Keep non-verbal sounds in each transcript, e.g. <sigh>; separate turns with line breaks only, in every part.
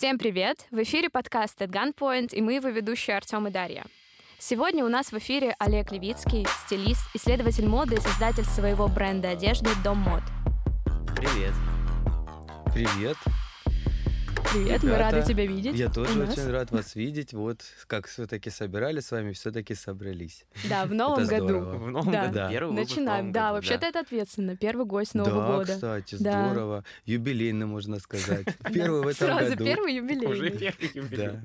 Всем привет! В эфире подкаст at Gunpoint, и мы его ведущие Артем и Дарья. Сегодня у нас в эфире Олег Левицкий, стилист, исследователь моды и создатель своего бренда одежды «Дом мод».
Привет.
Привет.
Привет, мы
Ребята,
рады тебя видеть.
Я тоже
нас.
очень рад вас <laughs> видеть. Вот как все-таки собирали с вами, все-таки собрались.
Да, в <laughs> новом
Это
году.
здорово.
В новом
Да.
году.
Да.
Первый
Начинаем. Да,
году,
вообще-то это ответственно. Первый гость Нового
да,
года.
кстати,
Да.
здорово. Юбилейный, можно сказать. <laughs> Первый в этом
Сразу
году.
первый
Уже
юбилей.
первый юбилей.
Да.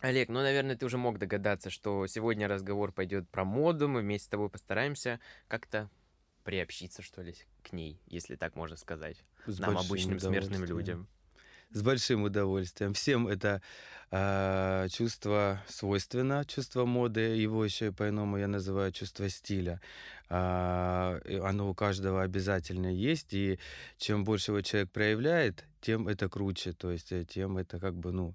Олег, ну, наверное, ты уже мог догадаться, что сегодня разговор пойдет про моду. Мы вместе с тобой постараемся как-то приобщиться, что ли, к ней, если так можно сказать.
С
Нам, обычным смертным людям.
С большим удовольствием. Всем это а, чувство свойственно, чувство моды. Его еще по-иному я называю чувство стиля. И оно у каждого обязательно есть. И чем больше его человек проявляет, тем это круче. То есть э, тем это как бы, ну,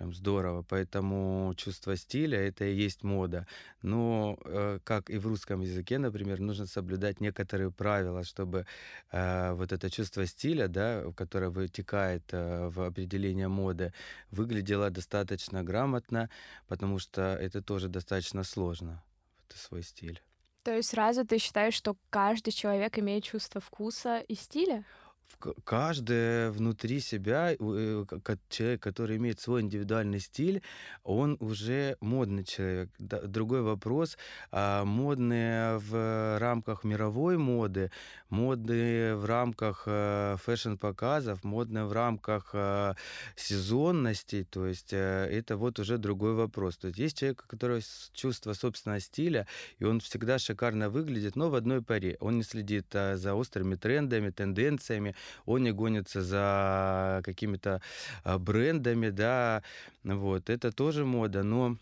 прям здорово. Поэтому чувство стиля — это и есть мода. Но, э, как и в русском языке, например, нужно соблюдать некоторые правила, чтобы э, вот это чувство стиля, да, которое вытекает э, в определение моды, выглядело достаточно грамотно, потому что это тоже достаточно сложно, это свой стиль.
То есть сразу ты считаешь, что каждый человек имеет чувство вкуса и стиля?
Каждый внутри себя, э, человек, который имеет свой индивидуальный стиль, он уже модный человек. Другой вопрос, а модные в рамках мировой моды, модные в рамках э, fashion-показов, модные в рамках э, сезонности, то есть это вот уже другой вопрос. То есть есть человек, у которого чувство собственного стиля, и он всегда шикарно выглядит, но в одной паре. Он не следит за острыми трендами, тенденциями, он не гонится за какими-то а, брендами, да, вот, это тоже мода, но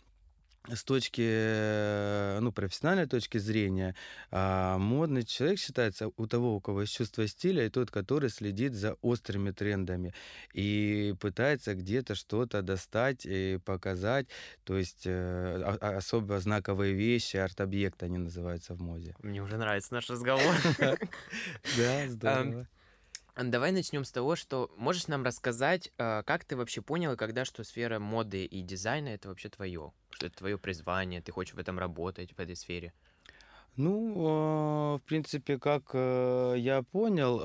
с точки, э, ну, профессиональной точки зрения, а, модный человек считается у того, у кого есть чувство стиля, и тот, который следит за острыми трендами и пытается где-то что-то достать и показать, то есть э, особо знаковые вещи, арт-объекты они называются в моде.
Мне уже нравится наш разговор. <laughs>
Да, здорово.
А Давай начнем с того, что можешь нам рассказать, а, как ты вообще понял, когда что сфера моды и дизайна это вообще твое, что это твое призвание, ты хочешь в этом работать, в этой сфере.
Ну, э, в принципе, как э, я понял,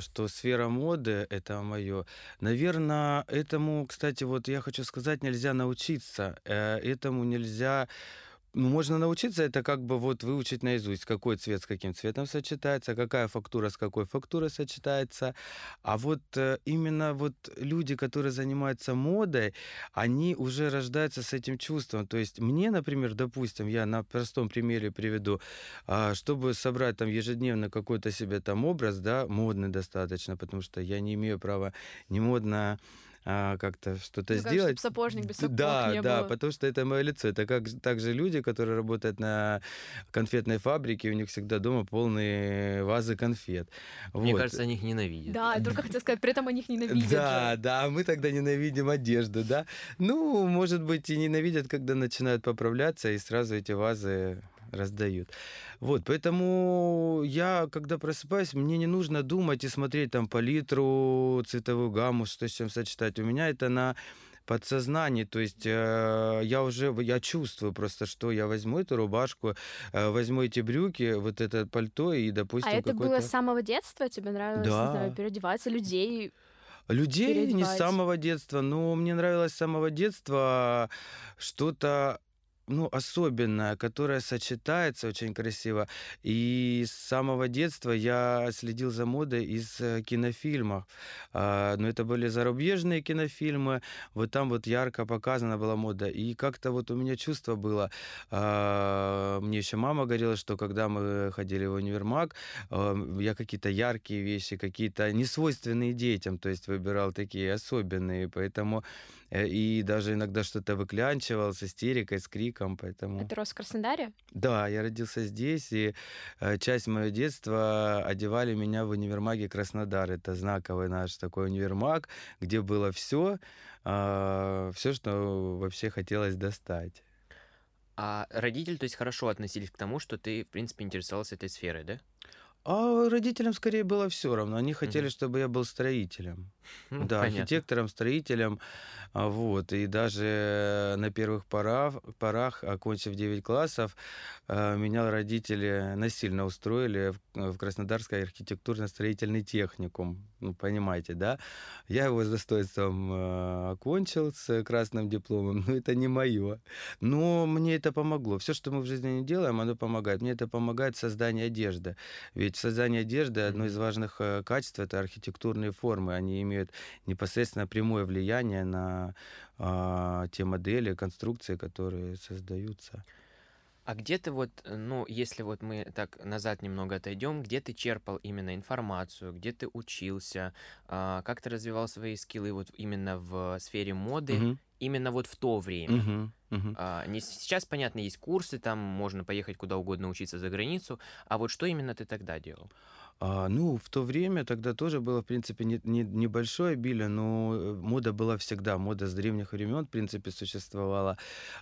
что сфера моды это мое, наверное, этому, кстати, вот я хочу сказать, нельзя научиться, э, этому нельзя. Ну, можно научиться, это как бы вот выучить наизусть, какой цвет с каким цветом сочетается, какая фактура с какой фактурой сочетается. А вот э, именно вот люди, которые занимаются модой, они уже рождаются с этим чувством. То есть мне, например, допустим, я на простом примере приведу, а, чтобы собрать там ежедневно какой-то себе там образ, да, модный достаточно, потому что я не имею права не модно а, как-то что-то
Ну, как,
сделать.
чтоб сапожник без сапог
Да,
не
да,
было.
потому что это мое лицо. Это как также люди, которые работают на конфетной фабрике, у них всегда дома полные вазы конфет.
Мне
Вот.
кажется, они их ненавидят.
Да, я только хотела сказать, при этом они их ненавидят
Да,
же.
да, мы тогда ненавидим одежду, да. Ну, может быть, и ненавидят, когда начинают поправляться, и сразу эти вазы раздают. Вот, поэтому я, когда просыпаюсь, мне не нужно думать и смотреть там палитру, цветовую гамму, что с чем сочетать. У меня это на подсознании, то есть э, я уже, я чувствую просто, что я возьму эту рубашку, э, возьму эти брюки, вот это пальто и, допустим,
А это было с самого детства? Тебе нравилось,
Да.
знаю, переодеваться, людей?
Людей не с самого детства, но мне нравилось с самого детства что-то ну, особенное, которое сочетается очень красиво. И с самого детства я следил за модой из э, кинофильмов. А, Но это были зарубежные кинофильмы, вот там вот ярко показана была мода. И как-то вот у меня чувство было, а, мне еще мама говорила, что когда мы ходили в универмаг, а, я какие-то яркие вещи, какие-то несвойственные детям, то есть выбирал такие особенные, поэтому и даже иногда что-то выклянчивал с истерикой, с криком, поэтому...
Это рос в Краснодаре?
Да, я родился здесь, и э, часть моего детства одевали меня в универмаге Краснодар. Это знаковый наш такой универмаг, где было все, все, что вообще хотелось достать.
А родители, то есть, хорошо относились к тому, что ты, в принципе, интересовался этой сферой, да?
А родителям скорее было все равно. Они хотели,
Мгм.
чтобы я был строителем.
Ну,
Да,
понятно.
архитектором, строителем. а, Вот. И даже на первых порах, порах окончив 9 классов, а, меня родители насильно устроили в, э, в Краснодарский архитектурно-строительный техникум. Ну, понимаете, да? Я его с достоинством э, окончил с красным дипломом, <laughs> но это не мое. Но мне это помогло. Все, что мы в жизни не делаем, оно помогает. Мне это помогает в создании одежды. Ведь создание одежды одно из важных э, качеств это архитектурные формы. Они имеют непосредственно прямое влияние на а, те модели, конструкции, которые создаются.
А где ты вот, э, ну, если вот мы так назад немного отойдем, где ты черпал именно информацию, где ты учился, а, как ты развивал свои скиллы вот именно в сфере моды,
Мгм,
именно вот в то время?
мгм, мгм.
А, не сейчас, понятно, есть курсы, там можно поехать куда угодно учиться за границу, а вот что именно ты тогда делал?
А, ну, в то время тогда тоже было, в принципе, не, не- небольшое обилие, но э, мода была всегда. Мода с древних времен, в принципе, существовала.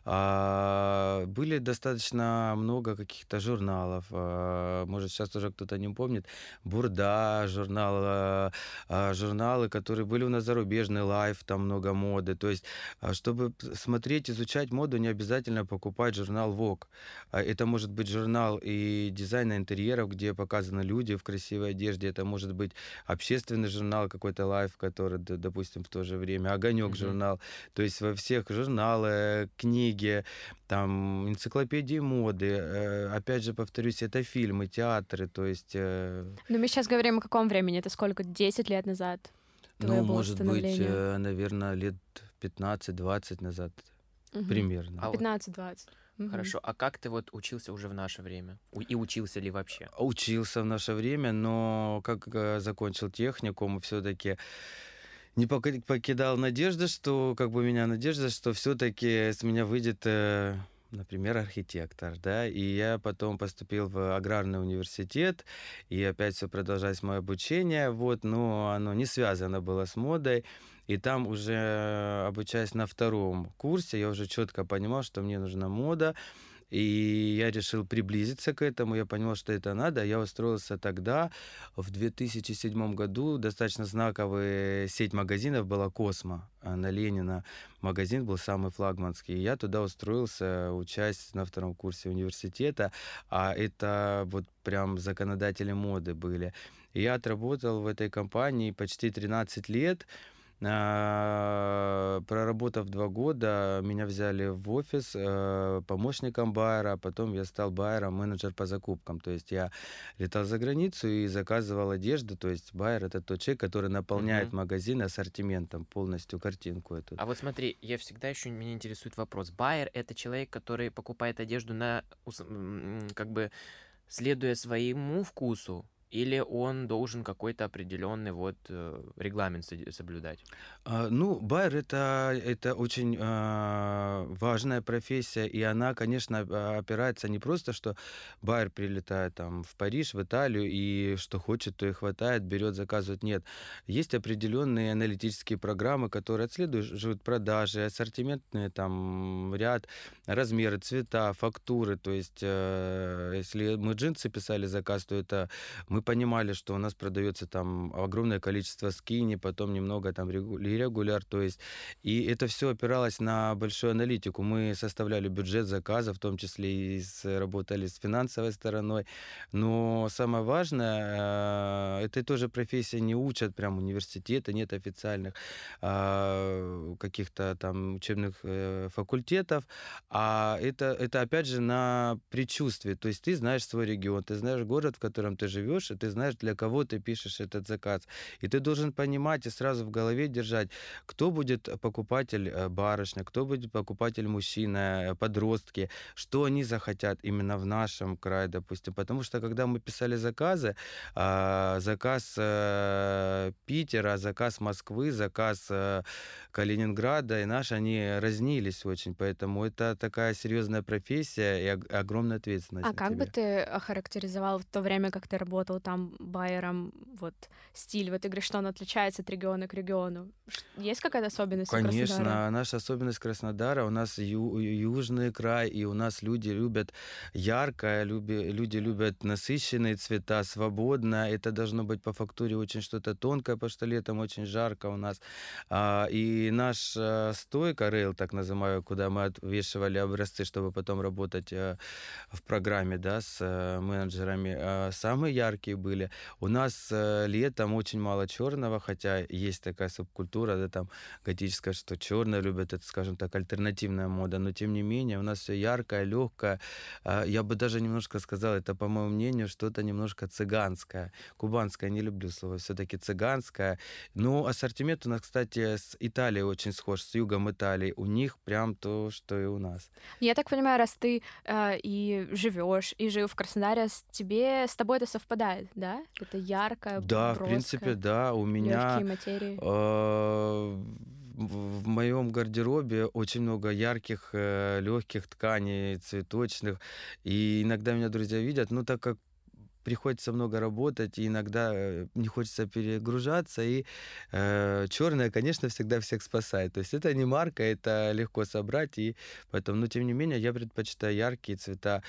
А, были достаточно много каких-то журналов. а, может, сейчас уже кто-то не помнит. Бурда, журнал, а, а, журналы, которые были у нас зарубежные, Life, там много моды. То есть, а, чтобы смотреть, изучать моду, не обязательно покупать журнал Vogue. А, Это может быть журнал и дизайна интерьеров, где показаны люди в красивой одежде. Это может быть общественный журнал какой-то лайф, который, допустим, в то же время. Огонек
Мгм.
журнал. То есть во всех журналы, книги, там энциклопедии моды. Э, Опять же, повторюсь, это фильмы, театры. То есть, э,
Но мы сейчас говорим о каком времени? Это сколько? 10 лет назад?
Ну, может быть,
становление?
наверное, лет 15-20 назад
Мгм.
примерно.
А вот
15-20.
Хорошо, а как ты вот учился уже в наше время? И учился ли вообще?
Учился в наше время, но как э, закончил техникум, все-таки не покидал надежда, что как бы меня надежда, что все-таки с меня выйдет, э, например, архитектор, да, и я потом поступил в аграрный университет, и опять все продолжалось мое обучение, вот, но оно не связано было с модой, и там уже обучаясь на втором курсе, я уже четко понимал, что мне нужна мода, и я решил приблизиться к этому, я понял, что это надо. Я устроился тогда, в 2007 году, достаточно знаковая сеть магазинов была «Космо». а На Ленина магазин был самый флагманский. И я туда устроился, учась на втором курсе университета, а это вот прям законодатели моды были. Я отработал в этой компании почти 13 лет. А, Проработав два года, меня взяли в офис э, помощником байера, а потом я стал байером, менеджер по закупкам. То есть я летал за границу и заказывал одежду. То есть байер это тот человек, который наполняет
Мгм.
магазин ассортиментом, полностью картинку эту.
А вот смотри, я всегда еще меня интересует вопрос. Байер это человек, который покупает одежду на как бы следуя своему вкусу, или он должен какой-то определенный вот э, регламент соблюдать?
А, Ну, байер это, это очень а, важная профессия, и она, конечно, а, опирается не просто, что байер прилетает там в Париж, в Италию, и что хочет, то и хватает, берет, заказывает. Нет. Есть определенные аналитические программы, которые отслеживают продажи, ассортиментный там ряд, размеры, цвета, фактуры. То есть, э, если мы джинсы писали заказ, то это мы понимали, что у нас продается там огромное количество скини, потом немного там регу- регуляр, то есть и это все опиралось на большую аналитику. Мы составляли бюджет заказа, в том числе и с- работали с финансовой стороной. Но самое важное, э, это тоже профессия не учат прям университета, нет официальных а, каких-то там учебных э, факультетов, а это, это опять же на предчувствии. То есть ты знаешь свой регион, ты знаешь город, в котором ты живешь, и ты знаешь, для кого ты пишешь этот заказ. И ты должен понимать и сразу в голове держать, кто будет покупатель э, барышня, кто будет покупатель мужчина, э, подростки, что они захотят именно в нашем крае, допустим. Потому что когда мы писали заказы, а, заказ э, Питера, заказ Москвы, заказ э, Калининграда и наш, они разнились очень. Поэтому это такая серьезная профессия и ог- огромная ответственность.
А как бы
тебе.
ты охарактеризовал в то время, как ты работал? Там байерам вот стиль в этой игре, что он отличается от региона к региону? Есть какая-то особенность
Конечно,
Краснодара?
наша особенность Краснодара, у нас ю- южный край, и у нас люди любят яркое, люби- люди любят насыщенные цвета, свободно, это должно быть по фактуре очень что-то тонкое, потому что летом очень жарко у нас. А, и наш а, стойка, рейл так называю, куда мы отвешивали образцы, чтобы потом работать а, в программе, да, с а, менеджерами, а, самые яркие были. У нас а, летом очень мало черного, хотя есть такая субкультура, да, там готическая, что черное любят, это, скажем так, альтернативная мода, но тем не менее у нас все яркое, легкое. А, я бы даже немножко сказал, это, по моему мнению, что-то немножко цыганское. Кубанское, не люблю слово, все-таки цыганское. Но ассортимент у нас, кстати, с Италией очень схож, с югом Италии. У них прям то, что и у нас.
Я так понимаю, раз ты э, и живешь, и жил в Краснодаре, с тебе с тобой это совпадает, да? Это яркое,
Да, в
броское,
принципе, да. У меня
материи.
э, в моем гардеробе очень много ярких, легких тканей, цветочных. И иногда меня друзья видят, ну, так как приходится много работать, и иногда э, не хочется перегружаться, и э, черное, конечно, всегда всех спасает. То есть это не марка, это легко собрать, и поэтому, но тем не менее, я предпочитаю яркие цвета.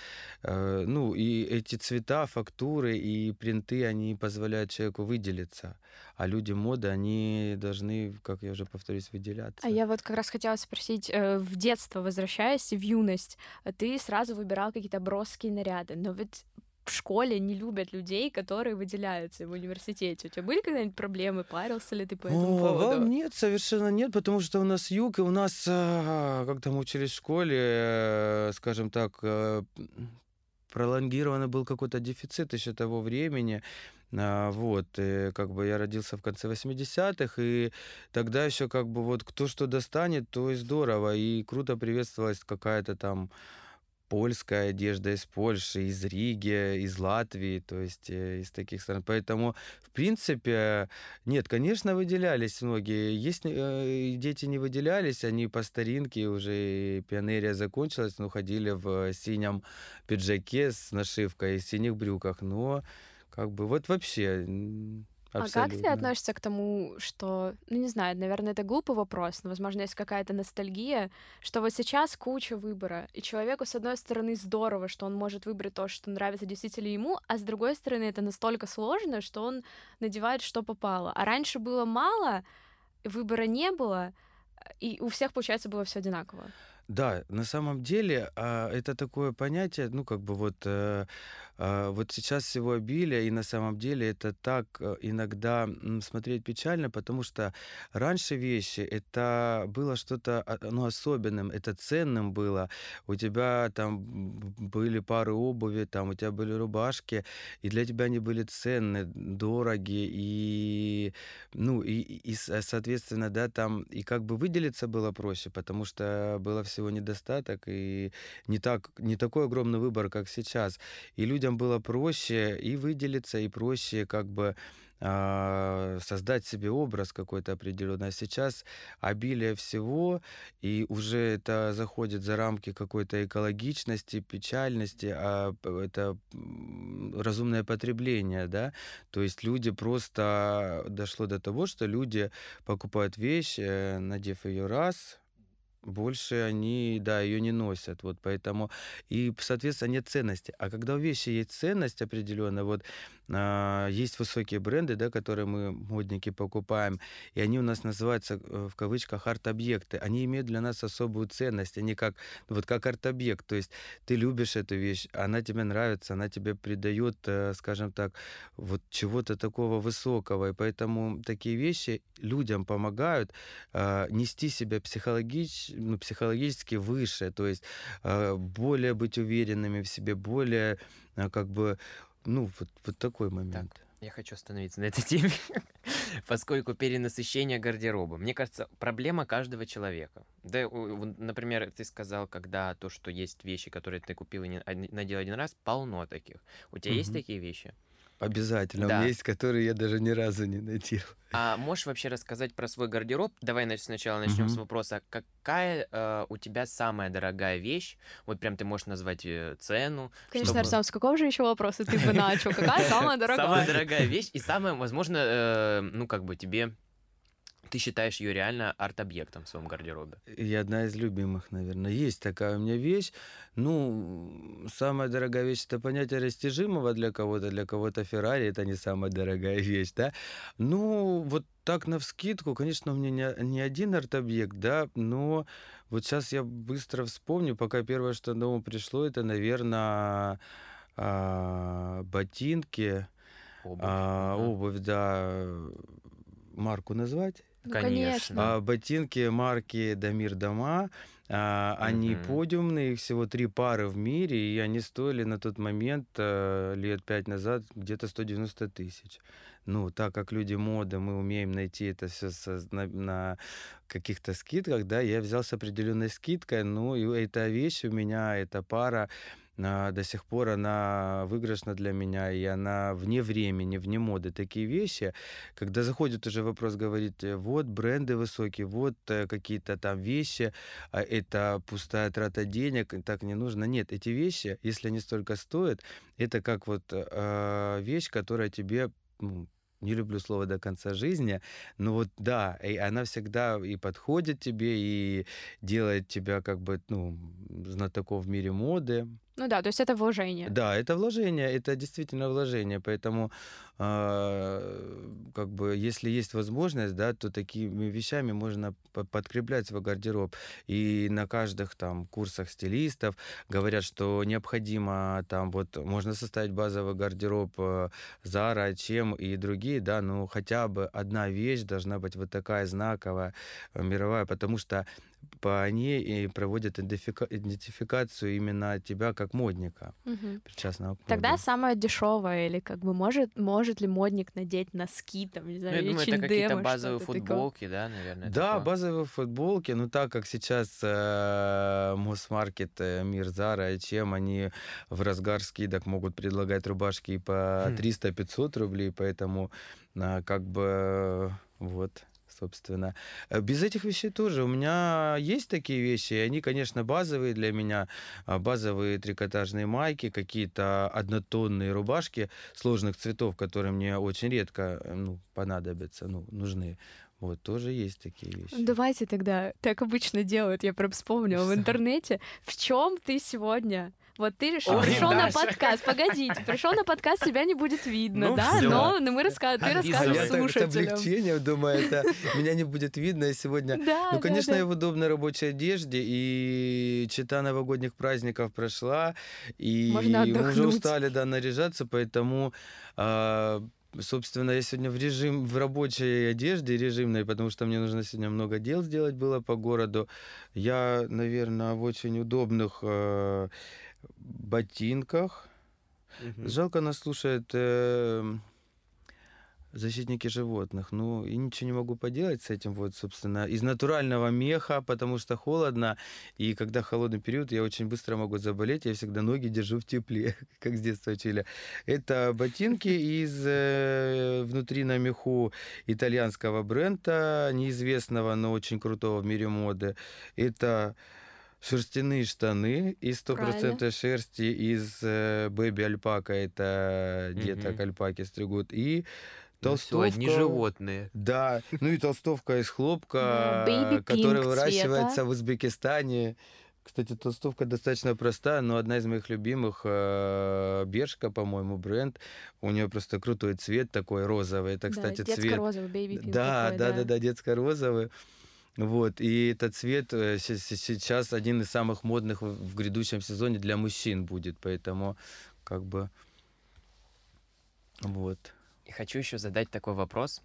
Э, ну, и эти цвета, фактуры и принты, они позволяют человеку выделиться. А люди моды, они должны, как я уже повторюсь, выделяться.
А я вот как раз хотела спросить, э, в детство возвращаясь, в юность, ты сразу выбирал какие-то броские наряды, но ведь в школе не любят людей, которые выделяются в университете. У тебя были когда-нибудь проблемы? Парился ли ты по этому
О,
поводу?
нет, совершенно нет, потому что у нас юг, и у нас, когда мы учились в школе, э, скажем так, э, пролонгированный был какой-то дефицит еще того времени. А, Вот, и как бы я родился в конце 80-х, и тогда еще как бы вот кто что достанет, то и здорово, и круто приветствовалась какая-то там польская одежда из Польши, из Риги, из Латвии, то есть э, из таких стран. Поэтому, в принципе, нет, конечно, выделялись многие. Есть э, дети не выделялись, они по старинке уже пионерия закончилась, но ходили в синем пиджаке с нашивкой и синих брюках, но как бы вот вообще м,
А как ты
абсолютно.
относишься к тому, что, ну не знаю, наверное, это глупый вопрос, но, возможно, есть какая-то ностальгия, что вот сейчас куча выбора, и человеку, с одной стороны, здорово, что он может выбрать то, что нравится действительно ему, а с другой стороны, это настолько сложно, что он надевает, что попало. А раньше было мало, выбора не было, и у всех, получается, было все одинаково.
Да, на самом деле а, это такое понятие, ну как бы вот, э, вот сейчас всего обилие, и на самом деле это так э, иногда смотреть печально, потому что раньше вещи это было что-то а, ну, особенным, это ценным было. У тебя там были пары обуви, там у тебя были рубашки, и для тебя они были ценны, дороги, и ну и, и и, со- соответственно, да, там и как бы выделиться было проще, потому что было всего недостаток и не так не такой огромный выбор, как сейчас. И людям было проще и выделиться, и проще как бы а, создать себе образ какой-то определенный. А сейчас обилие всего, и уже это заходит за рамки какой-то экологичности, печальности, а это разумное потребление, да. То есть люди просто дошло до того, что люди покупают вещь, э, надев ее раз, больше они, да, ее не носят. Вот поэтому и, соответственно, нет ценности. А когда у вещи есть ценность определенная, вот а, есть высокие бренды, да, которые мы, модники, покупаем, и они у нас называются, э, в кавычках, арт-объекты. Они имеют для нас особую ценность. Они как, вот как арт-объект. То есть ты любишь эту вещь, она тебе нравится, она тебе придает, э, скажем так, вот чего-то такого высокого. И поэтому такие вещи людям помогают э, нести себя психологич, ну, психологически выше, то есть э, более быть уверенными в себе, более э, как бы, ну, вот, вот такой момент.
Я хочу остановиться на этой теме, <laughs> поскольку перенасыщение гардероба. Мне кажется, проблема каждого человека. Да, например, ты сказал, когда то, что есть вещи, которые ты купил и один- надел один раз, полно таких. У тебя есть такие вещи?
Обязательно. У
Да.
меня есть, которые я даже ни разу не надел.
А можешь вообще рассказать про свой гардероб? Давай нач- сначала начнем с
Мгм.
вопроса. Какая э, у тебя самая дорогая вещь? Вот прям ты можешь назвать э, цену.
Конечно,
чтобы-
Арсен, с какого же еще вопроса ты бы начал? Какая самая <laughs> дорогая?
Самая дорогая вещь и самая, возможно, э, ну как бы тебе ты считаешь ее реально арт-объектом в своем гардеробе.
И одна из любимых, наверное. Есть такая у меня вещь. Ну, самая дорогая вещь это понятие растяжимого для кого-то, для кого-то Феррари это не самая дорогая вещь, да. Ну, вот так на вскидку, конечно, у меня не, не один арт-объект, да, но вот сейчас я быстро вспомню, пока первое, что на ум пришло, это, наверное, ботинки,
Обувь.
а,
Ага.
обувь, да, марку назвать?
Ну,
Конечно.
А, ботинки марки Дамир Дома, а, они
Мгм.
подиумные, их всего три пары в мире, и они стоили на тот момент, э, лет пять назад, где-то 190 тысяч. Ну, так как люди моды, мы умеем найти это все на, на каких-то скидках, да, я взял с определенной скидкой, ну, и эта вещь у меня, эта пара, а, до сих пор она выигрышна для меня, и она вне времени, вне моды. Такие вещи, когда заходит уже вопрос, говорит, э, вот бренды высокие, вот э, какие-то там вещи, а это пустая трата денег, так не нужно. Нет, эти вещи, если они столько стоят, это как вот э, вещь, которая тебе ну, не люблю слово до конца жизни, но вот да, и она всегда и подходит тебе, и делает тебя как бы, ну, знатоком в мире моды.
Ну да, то есть это вложение.
Да, это вложение, это действительно вложение, поэтому а, как бы если есть возможность, да, то такими вещами можно по- подкреплять свой гардероб. И на каждых там курсах стилистов говорят, что необходимо там вот можно составить базовый гардероб э, Zara, чем и другие, да, но хотя бы одна вещь должна быть вот такая знаковая, э, мировая, потому что по ней и проводят идентифика- идентификацию именно тебя как модника,
Мгм.
причастного к
Тогда
моде.
самое дешевое, или как бы может, может ли модник надеть носки, там, не
Ну,
знаю,
я
или
думаю, это какие-то
H&M,
базовые
что-то такое.
футболки, да, наверное.
Да,
такое.
базовые футболки, но так как сейчас э, Мосмаркет, э, Мир, Зара, чем они в разгар скидок могут предлагать рубашки и по
Хм.
300-500 рублей, поэтому а, как бы э, вот собственно. Э, Без этих вещей тоже. У меня есть такие вещи, и они, конечно, базовые для меня. А, Базовые трикотажные майки, какие-то однотонные рубашки сложных цветов, которые мне очень редко э, ну, понадобятся, ну, нужны. Вот, тоже есть такие вещи.
Давайте тогда, так обычно делают, я прям вспомнила в интернете. В чем ты сегодня? Вот ты решил,
Ой,
пришел на
Даша.
подкаст, погодите, пришел на подкаст, тебя не будет видно,
Ну
да,
всё.
но, но мы раска... ты
А
А
рассказываешь
я так
слушателям.
облегчением думаю, это меня не будет видно сегодня.
Да,
Ну,
да,
конечно,
да.
я в удобной рабочей одежде, и чита новогодних праздников прошла, и мы уже устали, да, наряжаться, поэтому а, Собственно, я сегодня в режим, в рабочей одежде режимной, потому что мне нужно сегодня много дел сделать было по городу. Я, наверное, в очень удобных э, ботинках.
Мгм.
Жалко нас слушают э, защитники животных. Ну, и ничего не могу поделать с этим. Вот, собственно, из натурального меха, потому что холодно. И когда холодный период, я очень быстро могу заболеть. Я всегда ноги держу в тепле, <laughs> как с детства учили. Это ботинки <laughs> из э, внутри на меху итальянского бренда, неизвестного, но очень крутого в мире моды. Это шерстяные штаны из 100%
Правильно.
шерсти, из э, бэби альпака, это деток
Мгм.
альпаки стригут, и
Ну
толстовка.
одни животные.
Да, ну и толстовка из хлопка,
Да, baby
которая выращивается
цвета.
в Узбекистане. Кстати, толстовка достаточно простая, но одна из моих любимых э, Бершка, по-моему, бренд. У нее просто крутой цвет такой розовый. Это,
Да,
кстати, цвет.
детско-розовый, baby pink
Да,
такой,
да, да, да, детско-розовый. Вот, и этот цвет э, се- се- сейчас один из самых модных в грядущем сезоне для мужчин будет, поэтому как бы вот.
И хочу еще задать такой вопрос.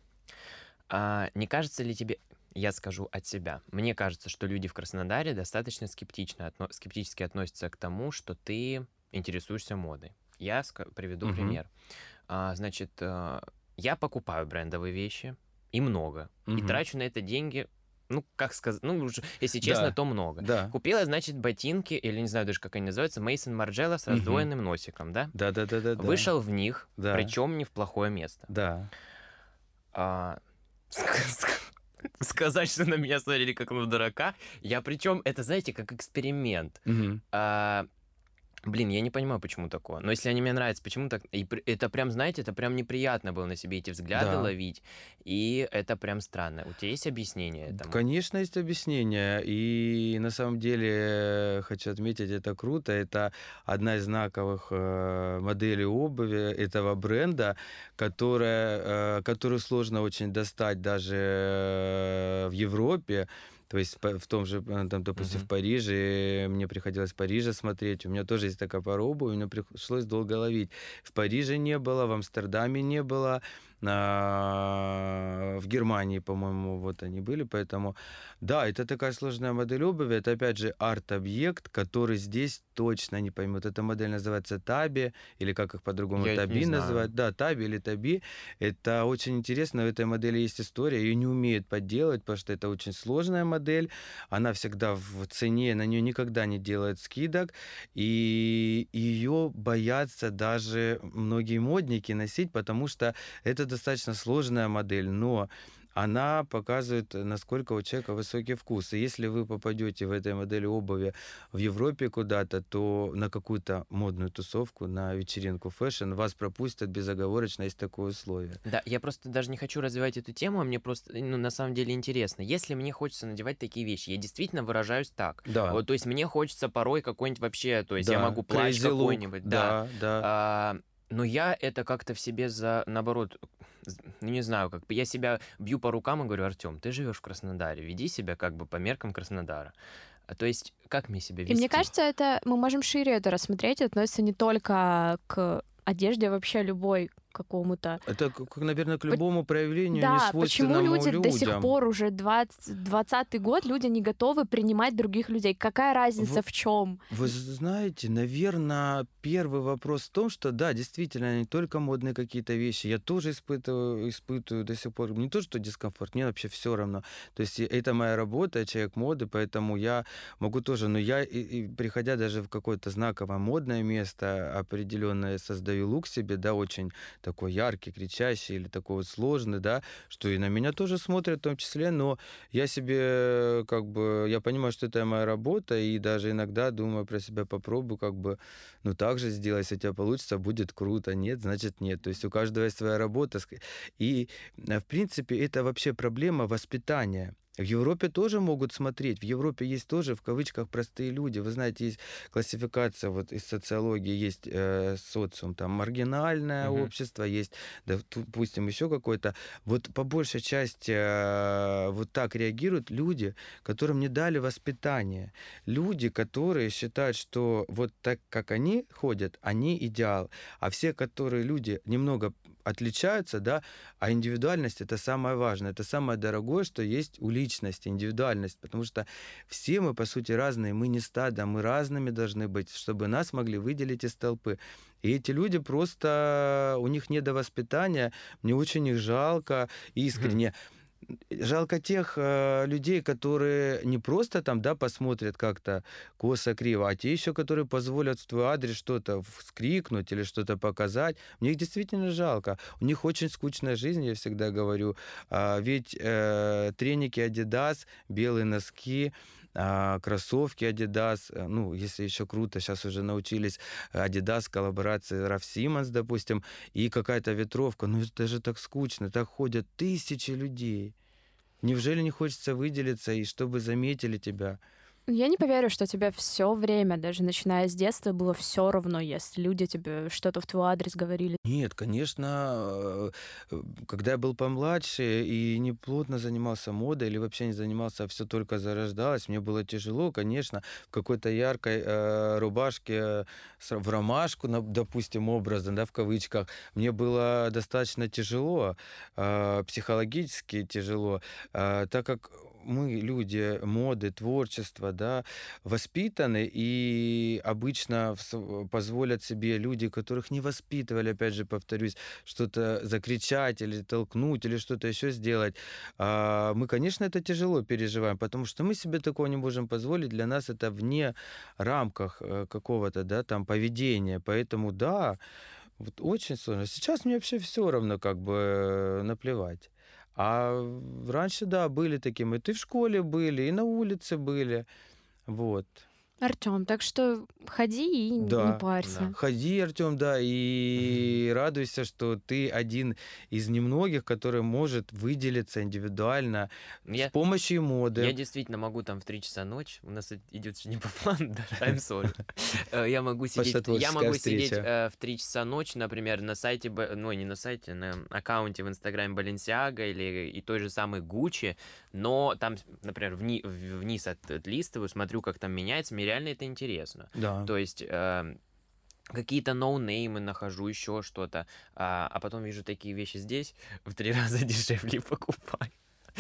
А, не кажется ли тебе, я скажу от себя, мне кажется, что люди в Краснодаре достаточно скептично, отно- скептически относятся к тому, что ты интересуешься модой. Я приведу
Мгм.
пример. А, значит, а, я покупаю брендовые вещи, и много, и
Мгм.
трачу на это деньги ну, как сказать, ну, уже, если честно,
Да,
то много.
да,
Купила, значит, ботинки, или не знаю даже, как они называются, Мейсон Марджелла с раздвоенным носиком, да?
да, да, да, да, да,
Вышел в них,
Да.
причем не в плохое место.
да.
А, сказать, что на меня смотрели как на дурака, я причем, это, знаете, как эксперимент.
Мгм.
А, блин, я не понимаю, почему такое. Но если они мне нравятся, почему так? И это прям, знаете, это прям неприятно было на себе эти взгляды
Да.
ловить. И это прям странно. У тебя есть объяснение этому?
Конечно, есть объяснение. И на самом деле э, хочу отметить, это круто. Это одна из знаковых э, моделей обуви этого бренда, которая, э, которую сложно очень достать даже в Европе. То есть в том же, э, там, допустим,
Мгм.
в Париже, мне приходилось в Париже смотреть, у меня тоже есть такая пара обуви, мне пришлось долго ловить. В Париже не было, в Амстердаме не было, а, в Германии, по-моему, вот они были, поэтому, да, это такая сложная модель обуви, это, опять же, арт-объект, который здесь точно не поймут. Эта модель называется Таби, или как их по-другому,
Я
Таби называют. Да, Таби или Таби. Это очень интересно, у этой модели есть история, ее не умеют подделать, потому что это очень сложная модель, она всегда в цене, на нее никогда не делают скидок, и ее боятся даже многие модники носить, потому что это достаточно сложная модель, но она показывает, насколько у человека высокий вкус. И если вы попадете в этой модели обуви в Европе куда-то, то на какую-то модную тусовку, на вечеринку fashion, вас пропустят безоговорочно, есть такое условие.
Да, я просто даже не хочу развивать эту тему, а мне просто, ну, на самом деле интересно. Если мне хочется надевать такие вещи, я действительно выражаюсь так.
Да.
Вот, то есть мне хочется порой какой-нибудь вообще, то есть я
Да,
могу плащ какой-нибудь, да.
Да, да.
А, но я это как-то в себе за, наоборот, ну не знаю, как я себя бью по рукам и говорю, Артем, ты живешь в Краснодаре, веди себя как бы по меркам Краснодара. А, То есть, как мне себя
И
вести?
мне кажется, это мы можем шире это рассмотреть, относится не только к одежде, а вообще любой какому-то.
Это, как, наверное, к любому проявлению
Да, почему люди до сих
людям.
пор уже 20, 20 год люди не готовы принимать других людей? Какая разница
В-
в чем?
Вы знаете, наверное, первый вопрос в том, что да, действительно, не только модные какие-то вещи. Я тоже испытываю, испытываю до сих пор не то, что дискомфорт, мне вообще все равно. То есть и это моя работа, я человек моды, поэтому я могу тоже, но я, и, и приходя даже в какое-то знаковое модное место, определенное создаю лук себе, да, очень такой яркий, кричащий или такой вот сложный, да, что и на меня тоже смотрят в том числе, но я себе как бы, я понимаю, что это моя работа, и даже иногда думаю про себя, попробую как бы, ну так же сделать, если у тебя получится, будет круто, нет, значит нет. То есть у каждого есть своя работа. И, э, в принципе, это вообще проблема воспитания. В Европе тоже могут смотреть. В Европе есть тоже, в кавычках, простые люди. Вы знаете, есть классификация вот из социологии, есть э, социум, там, маргинальное
Мгм.
общество, есть, да, допустим, еще какое-то. Вот по большей части э, вот так реагируют люди, которым не дали воспитание. Люди, которые считают, что вот так, как они ходят, они идеал. А все, которые люди немного отличаются, да, а индивидуальность это самое важное, это самое дорогое, что есть у личности, индивидуальность, потому что все мы, по сути, разные, мы не стадо, мы разными должны быть, чтобы нас могли выделить из толпы. И эти люди просто, у них недовоспитания, мне очень их жалко, искренне. Жалко тех э, людей, которые не просто там, да, посмотрят как-то косо-криво, а те еще, которые позволят в твой адрес что-то вскрикнуть или что-то показать. Мне их действительно жалко. У них очень скучная жизнь, я всегда говорю. А, ведь э, треники Adidas, белые носки, а, кроссовки Adidas, э, ну, если еще круто, сейчас уже научились Adidas, коллаборации Раф Симмонс, допустим, и какая-то ветровка. Ну, это же так скучно, так ходят тысячи людей. Неужели не хочется выделиться и чтобы заметили тебя?
Я не поверю, что тебе все время, даже начиная с детства, было все равно, если люди тебе что-то в твой адрес говорили.
Нет, конечно, э, когда я был помладше и не плотно занимался модой или вообще не занимался, а все только зарождалось, мне было тяжело, конечно, в какой-то яркой э, рубашке в ромашку, допустим, образно, да, в кавычках, мне было достаточно тяжело, э, психологически тяжело, э, так как мы люди моды, творчества, да, воспитаны, и обычно позволят себе люди, которых не воспитывали, опять же, повторюсь, что-то закричать или толкнуть, или что-то еще сделать. А мы, конечно, это тяжело переживаем, потому что мы себе такого не можем позволить. Для нас это вне рамках э, какого-то, да, там, поведения. Поэтому, да, вот очень сложно. Сейчас мне вообще все равно, как бы, э, наплевать. А раньше, да, были такие мы. И в школе были, и на улице были. Вот.
Артем, так что ходи и да, не парься.
Да. Ходи, Артем, да, и угу. радуйся, что ты один из немногих, который может выделиться индивидуально я, с помощью моды.
Я действительно могу там в 3 часа ночи, у нас идет не по плану, даже I'm sorry. <laughs> Э, я могу сидеть, я могу сидеть э, в 3 часа ночи, например, на сайте, ну не на сайте, на аккаунте в Инстаграме Balenciaga или и той же самой Gucci, но там, например, вни, вниз от, отлистываю, смотрю, как там меняется, реально это интересно.
Да.
То есть э, какие-то ноунеймы нахожу, еще что-то, а, а потом вижу такие вещи здесь, в три <laughs> раза дешевле покупаю.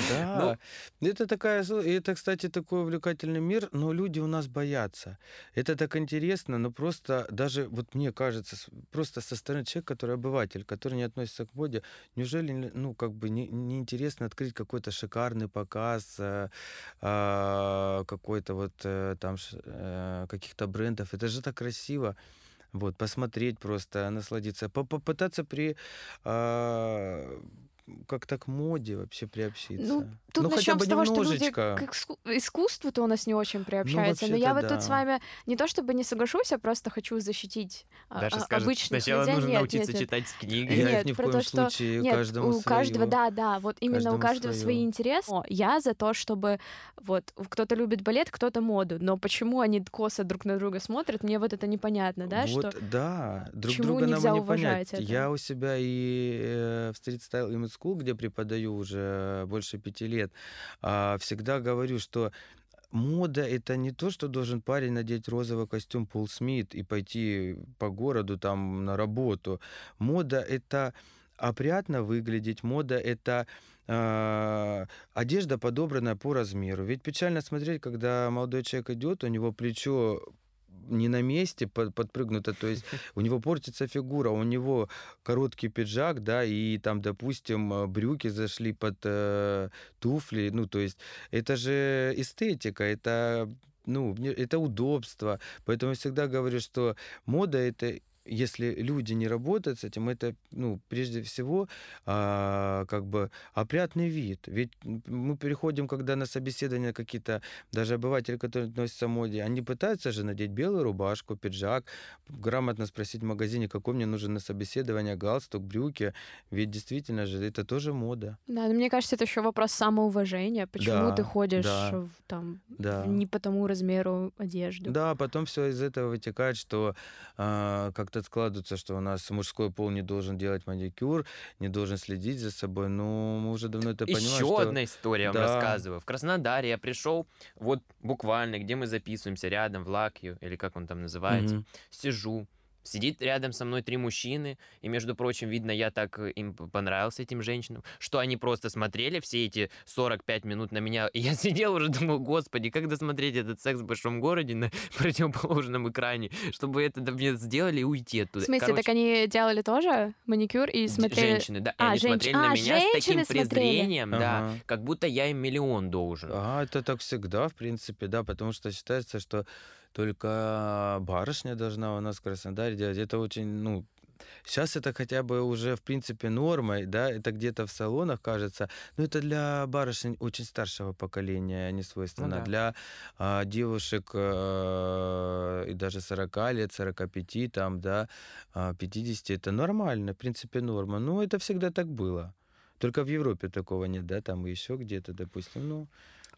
Да, ну, это такая, это, кстати, такой увлекательный мир, но люди у нас боятся. Это так интересно, но просто даже, вот мне кажется, просто со стороны человека, который обыватель, который не относится к моде, неужели, ну, как бы не, не интересно открыть какой-то шикарный показ, э, э, какой-то вот э, там э, каких-то брендов. Это же так красиво. Вот, посмотреть просто, насладиться, попытаться при э, как-то к моде вообще приобщиться.
Ну, тут ну, начнем с того, немножечко. что люди к искусству-то у нас не очень приобщаются. Ну, Но я вот да. тут с вами не то чтобы не соглашусь, а просто хочу защитить
а, Даша а, скажет, обычных сначала людей. нужно нет, научиться нет, читать книги.
Нет, я ни в коем то, что... случае нет, каждому
у каждого, да, да, вот именно каждому у каждого свое. свои интересы. Я за то, чтобы вот кто-то любит балет, кто-то моду, но почему они косо друг на друга смотрят, мне вот это непонятно, да,
вот,
что
да, друг друга нам не понять. Это? Я у себя и э, в Style Image School, где преподаю уже больше пяти лет, э, всегда говорю, что мода это не то, что должен парень надеть розовый костюм Пол Смит и пойти по городу там на работу. Мода это опрятно выглядеть, мода это э, одежда подобранная по размеру. Ведь печально смотреть, когда молодой человек идет, у него плечо не на месте под, подпрыгнуто, то есть <laughs> у него портится фигура, у него короткий пиджак, да, и там, допустим, э, брюки зашли под э, туфли, ну, то есть это же эстетика, это ну, это удобство. Поэтому я всегда говорю, что мода это если люди не работают с этим, это, ну, прежде всего, а, как бы опрятный вид. Ведь мы переходим, когда на собеседование какие-то, даже обыватели, которые относятся к моде, они пытаются же надеть белую рубашку, пиджак, грамотно спросить в магазине, какой мне нужен на собеседование галстук, брюки. Ведь действительно же это тоже мода.
Да, но мне кажется, это еще вопрос самоуважения. Почему да, ты ходишь да, в, там да. не по тому размеру одежды?
Да, потом все из этого вытекает, что э, как-то как складывается, что у нас мужской пол не должен делать маникюр, не должен следить за собой. Ну, мы уже давно это понимаем.
Еще что... одна история да. вам рассказываю. В Краснодаре я пришел, вот буквально, где мы записываемся, рядом, в Лакью, или как он там называется, угу. сижу, Сидит рядом со мной три мужчины, и, между прочим, видно, я так э, им понравился, этим женщинам, что они просто смотрели все эти 45 минут на меня, и я <laughs> сидел уже, думал, господи, как досмотреть этот секс в большом городе на <laughs> противоположном экране, чтобы это мне сделали и уйти оттуда.
В смысле, Короче, так они делали тоже маникюр и смотрели...
Женщины, да, а, они женщ... смотрели а, на меня с таким презрением, смотрели. да, ага. как будто я им миллион должен.
А, это так всегда, в принципе, да, потому что считается, что только барышня должна у нас в Краснодаре делать. Это очень, ну, Сейчас это хотя бы уже, в принципе, нормой, да, это где-то в салонах кажется, но это для барышень очень старшего поколения не свойственно. Ну, да. Для а, девушек а, и даже 40 лет, 45, там, да, 50, а, это нормально, в принципе, норма. Но это всегда так было. Только в Европе такого нет, да, там еще где-то, допустим, ну...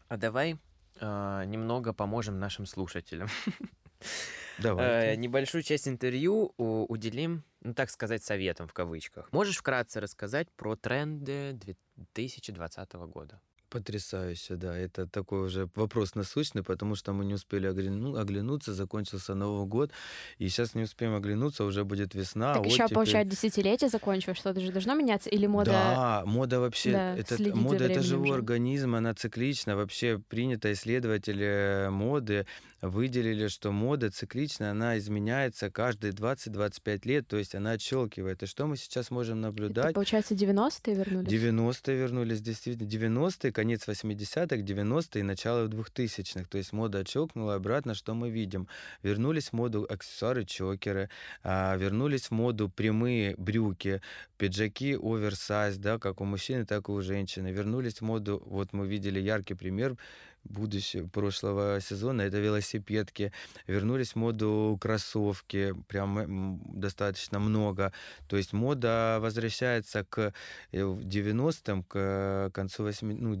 А давай э, немного поможем нашим слушателям. <laughs>
Давай.
Э, небольшую часть интервью уделим, ну так сказать, советом в кавычках. Можешь вкратце рассказать про тренды 2020 года?
Потрясающе, да. Это такой уже вопрос насущный, потому что мы не успели огляну- оглянуться, закончился Новый год, и сейчас не успеем оглянуться, уже будет весна.
Так
вот
еще,
теперь...
получается, десятилетие закончилось, что-то же должно меняться, или мода...
Да, мода вообще,
Да,
это, мода это живой
же.
организм, она циклична. Вообще принято исследователи моды выделили, что мода цикличная, она изменяется каждые 20-25 лет, то есть она отщелкивает. И что мы сейчас можем
Это,
наблюдать?
получается, 90-е вернулись?
90-е вернулись, действительно. 90-е, конец 80-х, 90-е и начало 2000-х. То есть мода отщелкнула обратно, что мы видим? Вернулись в моду аксессуары, чокеры, а, вернулись в моду прямые брюки, пиджаки оверсайз, да, как у мужчины, так и у женщины. Вернулись в моду, вот мы видели яркий пример, будущего прошлого сезона это велосипедки. Вернулись в моду кроссовки прям достаточно много. То есть мода возвращается к э, в 90-м к концу 8 ну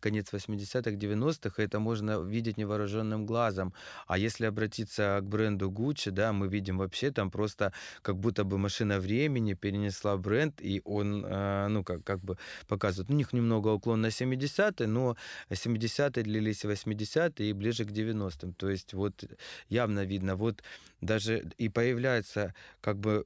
конец 80-х 90-х это можно видеть невооруженным глазом. А если обратиться к бренду Gucci да мы видим вообще там просто как будто бы машина времени перенесла бренд и он э, ну как как бы показывает у них немного уклон на 70-е но 70-е длились и 80-е и ближе к 90-м. То есть вот явно видно, вот даже и появляется как бы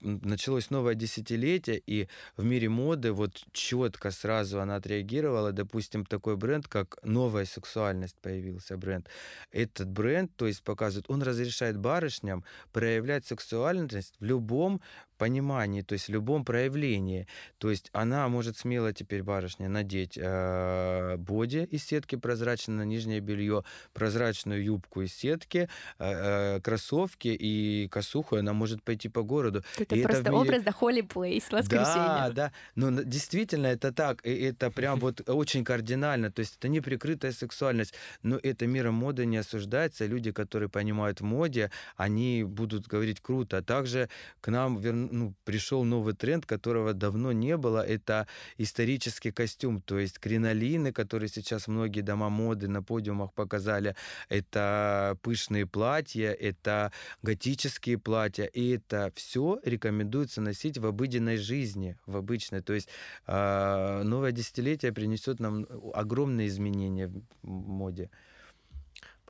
началось новое десятилетие, и в мире моды вот четко сразу она отреагировала. Допустим, такой бренд, как «Новая сексуальность» появился бренд. Этот бренд, то есть показывает, он разрешает барышням проявлять сексуальность в любом понимании, то есть в любом проявлении. То есть она может смело теперь барышня надеть э, боди из сетки прозрачно на нижнее белье, прозрачную юбку из сетки, э, э, кроссовки и косуху, она может пойти по городу.
Это
И это
просто
мире-
образ, Холли Плейс, воскресенье.
Да, да. Но действительно это так. И это прям вот <laughs> очень кардинально. То есть это не прикрытая сексуальность. Но это миром моды не осуждается. Люди, которые понимают в моде, они будут говорить круто. А также к нам вер- ну, пришел новый тренд, которого давно не было. Это исторический костюм. То есть кринолины, которые сейчас многие дома моды на подиумах показали. Это пышные платья, это готические платья. И это все рекомендуется носить в обыденной жизни, в обычной. То есть а, новое десятилетие принесет нам огромные изменения в моде.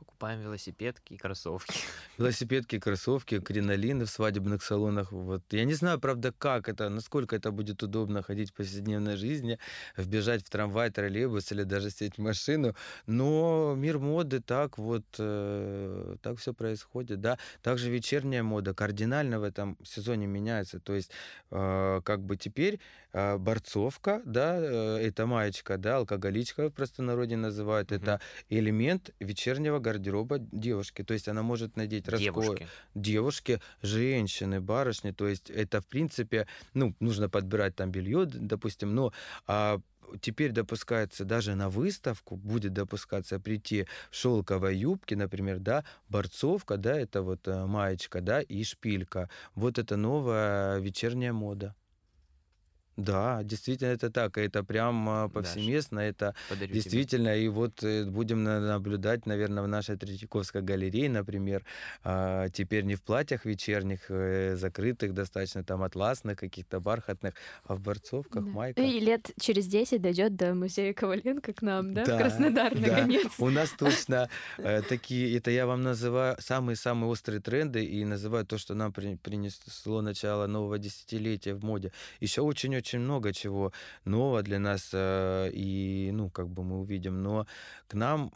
Покупаем велосипедки и кроссовки. <laughs>
Велосипедки, кроссовки, кринолины в свадебных салонах. Вот. Я не знаю, правда, как это, насколько это будет удобно ходить в повседневной жизни, вбежать в трамвай, троллейбус или даже сесть в машину. Но мир моды так вот, э, так все происходит. Да? Также вечерняя мода кардинально в этом сезоне меняется. То есть э, как бы теперь э, борцовка, да, э, это маечка, да, алкоголичка в простонародье называют,
Мгм.
это элемент вечернего гардероба девушки. То есть она может надеть
Девушки.
девушки, женщины, барышни. То есть это, в принципе, ну, нужно подбирать там белье, допустим, но а, теперь допускается даже на выставку, будет допускаться прийти в шелковой юбке, например, да, борцовка, да, это вот э, маечка, да, и шпилька. Вот это новая вечерняя мода. Да, действительно это так, это прям а, повсеместно, это
Подарю тебе.
Действительно, и вот э, будем на- наблюдать, наверное, в нашей Третьяковской галерее, например, а, теперь не в платьях вечерних, э, закрытых, достаточно там атласных, каких-то бархатных, а в борцовках,
Да.
майках.
И лет через 10 дойдет до музея Коваленко к нам, да, в
Да,
Краснодар,
да.
наконец.
У нас точно <laughs> э, такие, это я вам называю самые-самые острые тренды и называю то, что нам при- принесло начало нового десятилетия в моде. Еще очень-очень много чего нового для нас, э, и, ну, как бы мы увидим, но к нам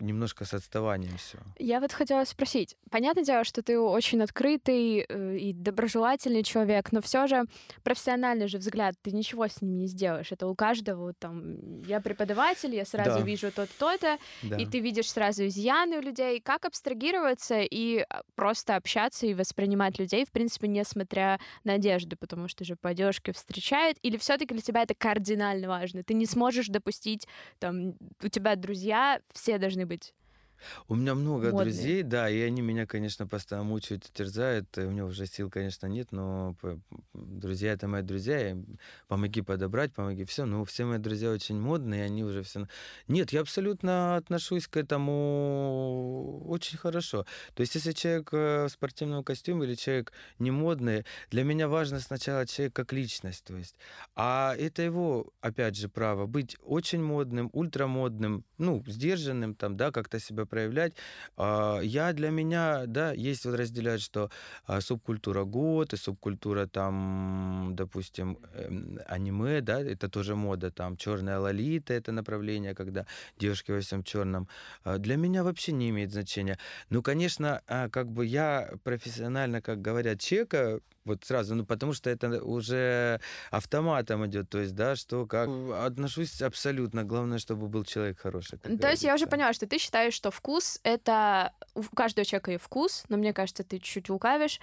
немножко с отставанием все.
Я вот хотела спросить. Понятное дело, что ты очень открытый э, и доброжелательный человек, но все же профессиональный же взгляд, ты ничего с ним не сделаешь. Это у каждого там. Я преподаватель, я сразу
Да.
вижу то-то, то-то,
Да.
и ты видишь сразу изъяны у людей. Как абстрагироваться и а, просто общаться и воспринимать людей, в принципе, несмотря на одежду, потому что же по одежке встречают, или все-таки для тебя это кардинально важно? Ты не сможешь допустить, там, у тебя друзья все должны быть
У меня много
Модные.
друзей, да, и они меня, конечно, постоянно мучают и терзают. И у меня уже сил, конечно, нет, но друзья это мои друзья. и помоги подобрать, помоги все. Но все мои друзья очень модные, они уже все. Нет, я абсолютно отношусь к этому очень хорошо. То есть, если человек э, в спортивном костюме или человек не модный, для меня важно сначала человек как личность. То есть, а это его, опять же, право быть очень модным, ультрамодным, ну, сдержанным, там, да, как-то себя проявлять. А, Я для меня, да, есть вот разделять, что а, субкультура год и субкультура там, допустим, эм, аниме, да, это тоже мода, там черная лолита, это направление, когда девушки во всем черном. Для меня вообще не имеет значения. Ну, конечно, а, как бы я профессионально, как говорят, чека вот сразу, ну, потому что это уже автоматом идет, то есть, да, что как отношусь абсолютно. Главное, чтобы был человек хороший.
То есть я уже
говорится.
поняла, что ты считаешь, что вкус — это... У каждого человека есть вкус, но мне кажется, ты чуть-чуть лукавишь.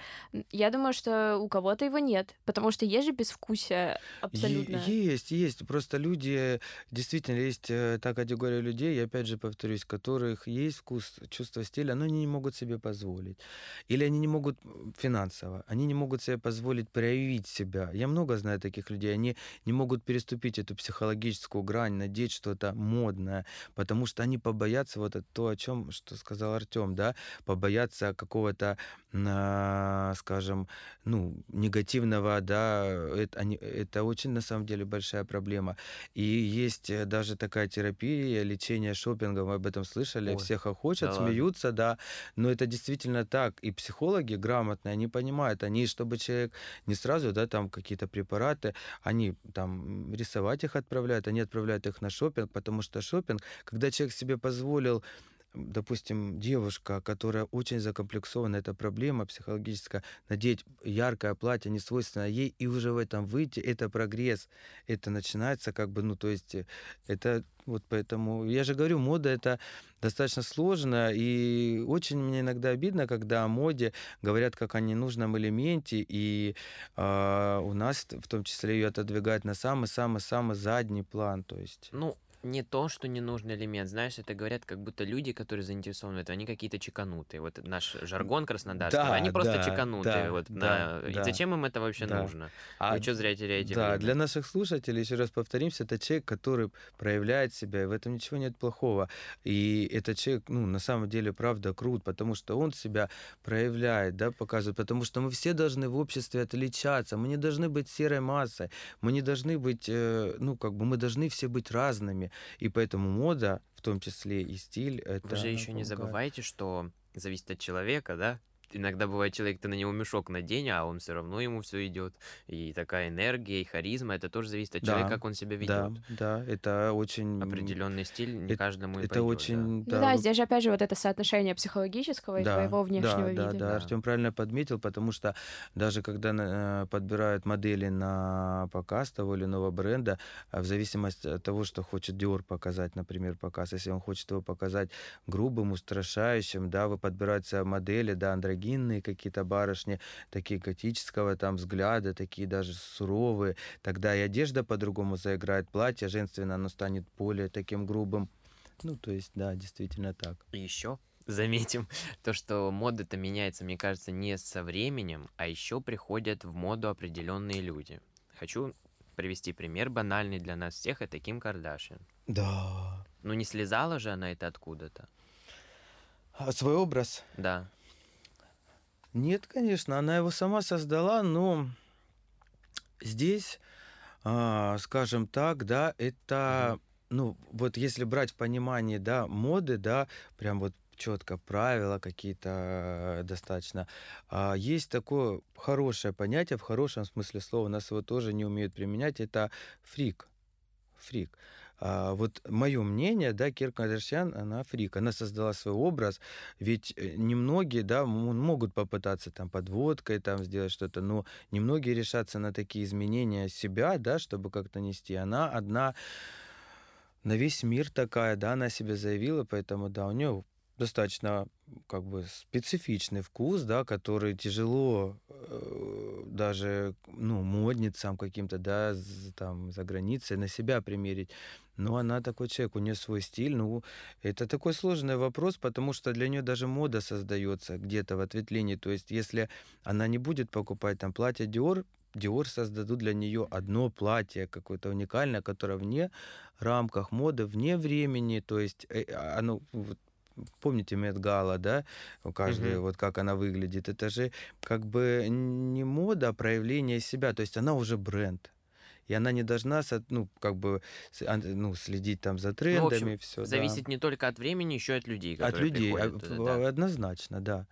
Я думаю, что у кого-то его нет, потому что есть же безвкусие абсолютно.
Есть, есть. Просто люди, действительно, есть э, та категория людей, я опять же повторюсь, которых есть вкус, чувство стиля, но они не могут себе позволить. Или они не могут финансово, они не могут себе позволить проявить себя. Я много знаю таких людей, они не могут переступить эту психологическую грань, надеть что-то модное, потому что они побоятся вот это то, о чем, что сказал Артем, да, побоятся какого-то, а, скажем, ну, негативного, да, это, они- это очень, на самом деле, большая проблема. И есть э, даже такая терапия, лечение шопингом, об этом слышали,
Ой,
все хохочут,
да ладно.
смеются, да, но это действительно так. И психологи грамотные, они понимают, они, чтобы человек не сразу, да, там какие-то препараты, они там рисовать их отправляют, они отправляют их на шопинг, потому что шопинг, когда человек себе позволил допустим, девушка, которая очень закомплексована, это проблема психологическая, надеть яркое платье, не свойственное ей, и уже в этом выйти, это прогресс, это начинается как бы, ну, то есть э, это вот поэтому, я же говорю, мода это достаточно сложно, и очень мне иногда обидно, когда о моде говорят как о ненужном элементе, и а, у нас в том числе ее отодвигают на самый-самый-самый задний план, то есть...
Ну, не то, что ненужный элемент. Знаешь, это говорят как будто люди, которые заинтересованы в этом, они какие-то чеканутые. Вот наш жаргон краснодарский,
Да,
они просто
да,
чеканутые.
да,
вот
да,
на... И
да,
зачем им это вообще
да.
нужно?
А
Вы что зря теряете
Да,
время?
для наших слушателей, еще раз повторимся, это человек, который проявляет себя, и в этом ничего нет плохого. И этот человек, ну, на самом деле, правда, крут, потому что он себя проявляет, да, показывает, потому что мы все должны в обществе отличаться, мы не должны быть серой массой, мы не должны быть, э, ну, как бы, мы должны все быть разными, и поэтому мода, в том числе и стиль, это...
Вы же еще не забывайте, что зависит от человека, да? Иногда бывает человек, ты на него мешок надень, а он все равно ему все идет. И такая энергия, и харизма, это тоже зависит от человека,
Да,
как он себя
Да,
ведет.
да, это очень...
Определенный стиль не
эт-
каждому и
Это
пойдет,
очень...
Ну да,
вы
здесь же опять же вот это соотношение психологического и
Да,
твоего внешнего
да, да,
вида.
да,
Да.
Артем правильно подметил, потому что даже когда э, подбирают модели на показ того или иного бренда, а в зависимости от того, что хочет Dior показать, например, показ, если он хочет его показать грубым, устрашающим, да, вы подбираются модели, да, андрогинные какие-то барышни, такие готического там взгляда, такие даже суровые, тогда и одежда по-другому заиграет, платье женственное, оно станет более таким грубым. Ну, то есть, да, действительно так.
И еще заметим <laughs> то, что мода-то меняется, мне кажется, не со временем, а еще приходят в моду определенные люди. Хочу привести пример банальный для нас всех, это Ким Кардашьян.
Да.
Ну не слезала же она это откуда-то?
А свой образ?
Да.
Нет, конечно, она его сама создала, но здесь, а, скажем так, да, это, ну, вот если брать в понимании, да, моды, да, прям вот четко правила какие-то э, достаточно. А, есть такое хорошее понятие, в хорошем смысле слова, нас его тоже не умеют применять, это фрик. Фрик. А, вот мое мнение, да, Кир Кардашьян, она фрик, она создала свой образ, ведь э, немногие, да, могут попытаться там подводкой там сделать что-то, но немногие решатся на такие изменения себя, да, чтобы как-то нести. Она одна на весь мир такая, да, она себя заявила, поэтому, да, у нее достаточно как бы специфичный вкус, да, который тяжело э, даже, ну, модницам каким-то, да, з- там, за границей на себя примерить. Но она такой человек, у нее свой стиль. Ну, это такой сложный вопрос, потому что для нее даже мода создается где-то в ответвлении. То есть, если она не будет покупать там платье Dior, Dior создадут для нее одно платье какое-то уникальное, которое вне рамках моды, вне времени. То есть, э, а, оно помните Мед Гала, да, у каждой,
Мгм.
вот как она выглядит, это же как бы не мода, а проявление себя, то есть она уже бренд. И она не должна, ну, как бы, ан- ну, следить там за
Ну,
трендами,
общем,
все,
зависит не только от времени, еще и от людей,
От
которые
людей, а,
приходят туда,
в-
да.
однозначно, да.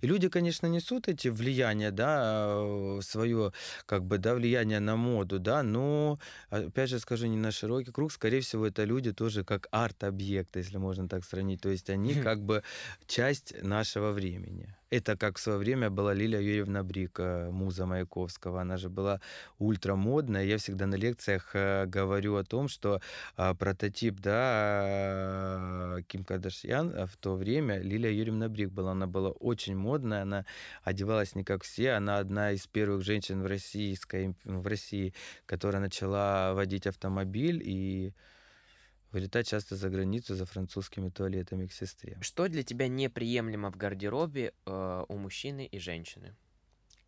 И люди, конечно, несут эти влияния, да, свое, как бы, да, влияние на моду, да, но, опять же скажу, не на широкий круг, скорее всего, это люди тоже как арт-объект, если можно так сравнить, то есть они как бы часть нашего времени. Это как в свое время была Лилия Юрьевна Брик, э, муза Маяковского. Она же была ультрамодная. Я всегда на лекциях э, говорю о том, что а, прототип, да, Ким Кардашьян в то время Лилия Юрьевна Брик была. Она была очень модная, она одевалась не как все. Она одна из первых женщин в, российской, в России, которая начала водить автомобиль и вылетать часто за границу за французскими туалетами к сестре.
Что для тебя неприемлемо в гардеробе э, у мужчины и женщины?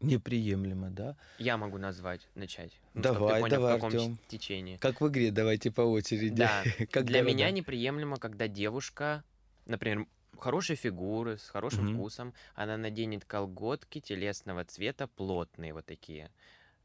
Неприемлемо, да?
Я могу назвать, начать. Ну,
Давай,
понял,
давай,
в каком
Артём.
течении.
Как в игре, давайте по очереди.
Да, <laughs>
Как
для
города.
меня неприемлемо, когда девушка, например, хорошей фигуры, с хорошим
Мгм.
вкусом, она наденет колготки телесного цвета, плотные вот такие.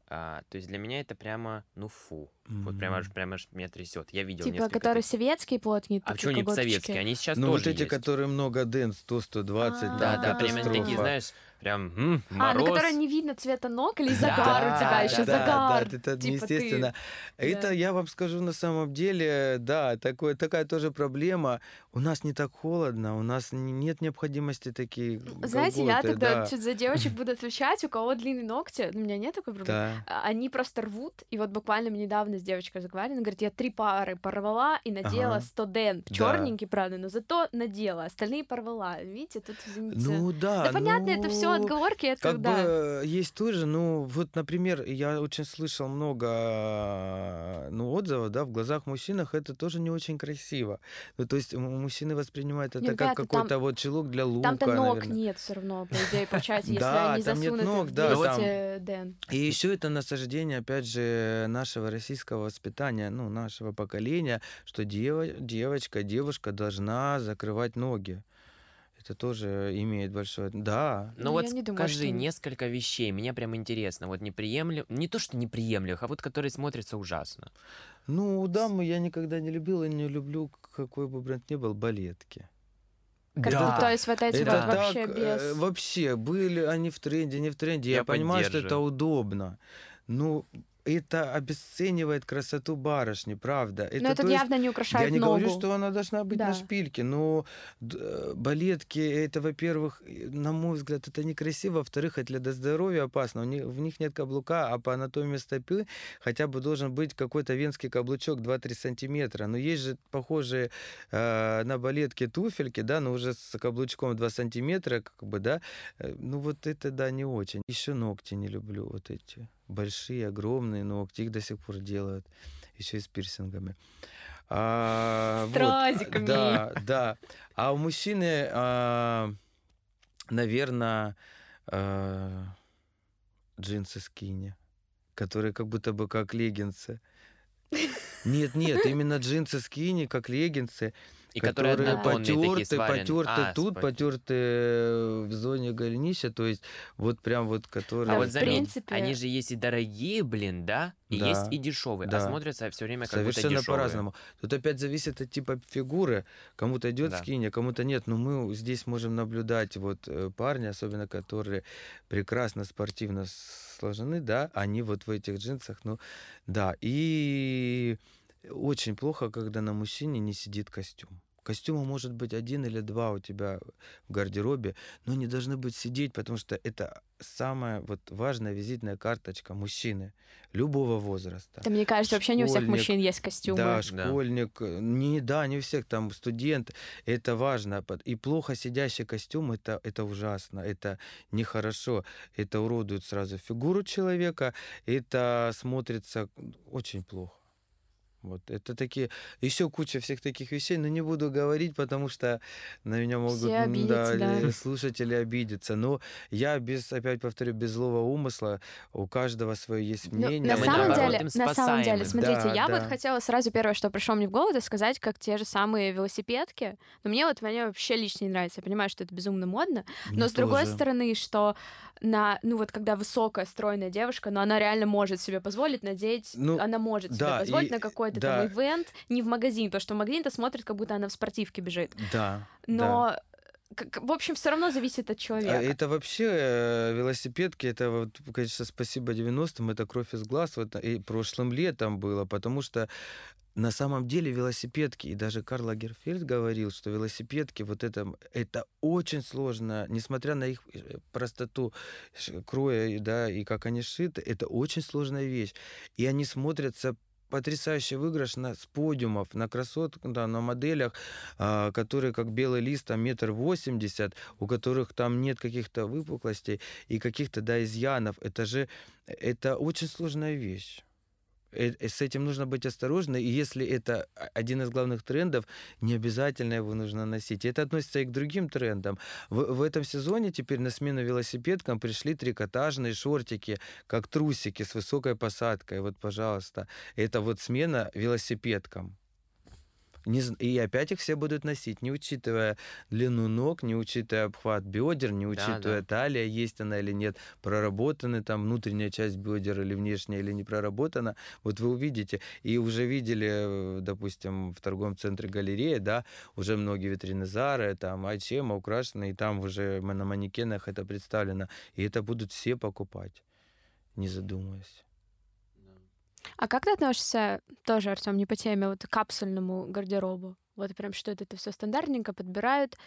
А, то есть для меня это прямо, ну фу. Вот прямо, аж- прямо аж меня трясет. Я видел
Типа,
несколько
которые
таких.
советские плотные,
А
такие
почему не советские? Они сейчас
Ну, вот
тоже
эти,
есть.
которые много дэн, 100, 120,
А.
Да,
там
да, прямо
катастрофа.
такие, знаешь, прям м,
А, на
мороз.
которые не видно цвета ног или
Да,
загар у тебя
да,
еще,
да,
загар.
Да, это
типа ты.
естественно. Это
Да.
я вам скажу на самом деле, да, такое, такая тоже проблема. У нас не так холодно, у нас нет необходимости такие
Знаете, я тогда
да.
чуть за девочек буду отвечать, у кого длинные ногти, у меня нет такой проблемы.
Да.
А, Они просто рвут, и вот буквально мне недавно с девочкой разговаривали, она говорит, я три пары порвала и надела
Ага.
100 ден,
Да.
черненький, правда, но зато надела, остальные порвала. Видите, тут, извините.
Ну да,
да понятно, это все
ну,
отговорки, это
Как
да.
бы есть тоже, ну, вот, например, я очень слышал много ну, отзывов, да, в глазах мужчинах это тоже не очень красиво. Ну, то есть мужчины воспринимают это
Не,
как
ребята, там-
какой-то вот чулок для лука,
Там-то ног
наверное.
нет все равно, по идее, получается, <laughs> если
Да,
они засунуты
ног, да,
200
там-
ден.
И еще это насаждение, опять же, нашего российского воспитания, ну, нашего поколения, что дева- девочка, девушка должна закрывать ноги. Это тоже имеет большое... Да,
Ну
Ну,
вот
не думаю,
скажи
что-
несколько вещей, мне прям интересно. Вот неприемлем, не то что неприемлемых, а вот которые смотрятся ужасно.
Ну, дамы я никогда не любил и не люблю, какой бы бренд ни был, балетки.
Как бы, то есть вот эти
Это
вот
так,
вообще
э,
без...
вообще, были они в тренде, не в тренде. Я,
Я
понимаю, что это удобно. Ну, это обесценивает красоту барышни, правда.
Но это
то есть,
явно не
я
украшает
не
ногу.
говорю, что она должна быть на
Да.
шпильке, но э, балетки, это, во-первых, на мой взгляд, это некрасиво, во-вторых, это для здоровья опасно. У них, в них нет каблука, а по анатомии стопы хотя бы должен быть какой-то венский каблучок 2-3 сантиметра. Но есть же похожие э, на балетки туфельки, да, но уже с каблучком 2 сантиметра, как бы, да. Э, Ну вот это, да, не очень. Еще ногти не люблю, вот эти большие, огромные ногти, их до сих пор делают, еще и с пирсингами. А,
С
вот,
стразиками.
Да, да. А у мужчины, наверное, джинсы скини, которые как будто бы как леггинсы. Нет, нет, именно джинсы скини, как леггинсы,
И которые
которые потерты, потерты
А,
тут,
спа-
потерты в зоне голенища, то есть вот прям вот которые...
А вот
в
заметь,
принципе-
они же есть и дорогие, блин, да? И
Да,
есть и дешевые. А
да.
смотрятся все время как будто
Совершенно
дешевые.
по-разному. Тут опять зависит от типа фигуры. Кому-то идет
Да.
а кому-то нет. Но мы здесь можем наблюдать вот э, парни, особенно которые прекрасно спортивно сложены, да, они вот в этих джинсах, ну, да. И очень плохо, когда на мужчине не сидит костюм. Костюма может быть один или два у тебя в гардеробе, но они должны быть сидеть, потому что это самая вот важная визитная карточка мужчины любого возраста.
Да, мне кажется, вообще не у всех
Школьник,
мужчин есть костюмы.
Да,
Да.
школьник, э, не, да, не у всех, там студент, это важно. И плохо сидящий костюм, это, это ужасно, это нехорошо, это уродует сразу фигуру человека, это смотрится очень плохо. Вот это такие, еще куча всех таких вещей, но не буду говорить, потому что на меня могут
Все
м,
обидятся, да.
ли- слушатели обидеться. Но я без, опять повторю, без злого умысла, у каждого свое есть
Ну,
мнение.
на
мы
самом деле, на самом деле, смотрите,
Да,
я вот
да.
хотела сразу первое, что пришло мне в голову, это сказать, как те же самые велосипедки. Но мне вот мне вообще лично не нравится. Я понимаю, что это безумно модно, но
Мне
с другой
тоже.
стороны, что на, ну вот когда высокая стройная девушка, но она реально может себе позволить надеть,
Ну,
она может себе
да,
позволить
и-
на какой-то
да.
там ивент, не в магазин, потому что в магазин-то смотрит, как будто она в спортивке бежит.
Да. да.
Но, к- в общем, все равно зависит от
А
человека.
Это вообще э, велосипедки, это вот, конечно, спасибо 90-м, это кровь из глаз, вот, и прошлым летом было, потому что на самом деле велосипедки, и даже Карл Лагерфельд говорил, что велосипедки, вот это, это очень сложно, несмотря на их э, простоту кроя, да, и как они сшиты, это очень сложная вещь. И они смотрятся потрясающе выигрышно с подиумов на красот, да, на моделях, а, которые как белый лист, там метр восемьдесят, у которых там нет каких-то выпуклостей и каких-то, да, изъянов. Это же, это очень сложная вещь. Э, э, С этим нужно быть осторожным, и если это один из главных трендов, не обязательно его нужно носить. Это относится и к другим трендам. В, в этом сезоне теперь на смену велосипедкам пришли трикотажные шортики, как трусики с высокой посадкой. Вот, пожалуйста, это вот смена велосипедкам. Не и опять их все будут носить, не учитывая длину ног, не учитывая обхват бедер, не
Да,
учитывая
да.
талия, есть она или нет, проработана там внутренняя часть бедер или внешняя, или не проработана. Вот вы увидите, и уже видели, э, допустим, в торговом центре галерея, да, уже многие витрины Зары, там, Айчема украшены, и там уже на манекенах это представлено. И это будут все покупать, не задумываясь.
А как ты относишься, тоже, Артем, не по теме, вот к капсульному гардеробу? Вот прям что это, это все стандартненько подбирают,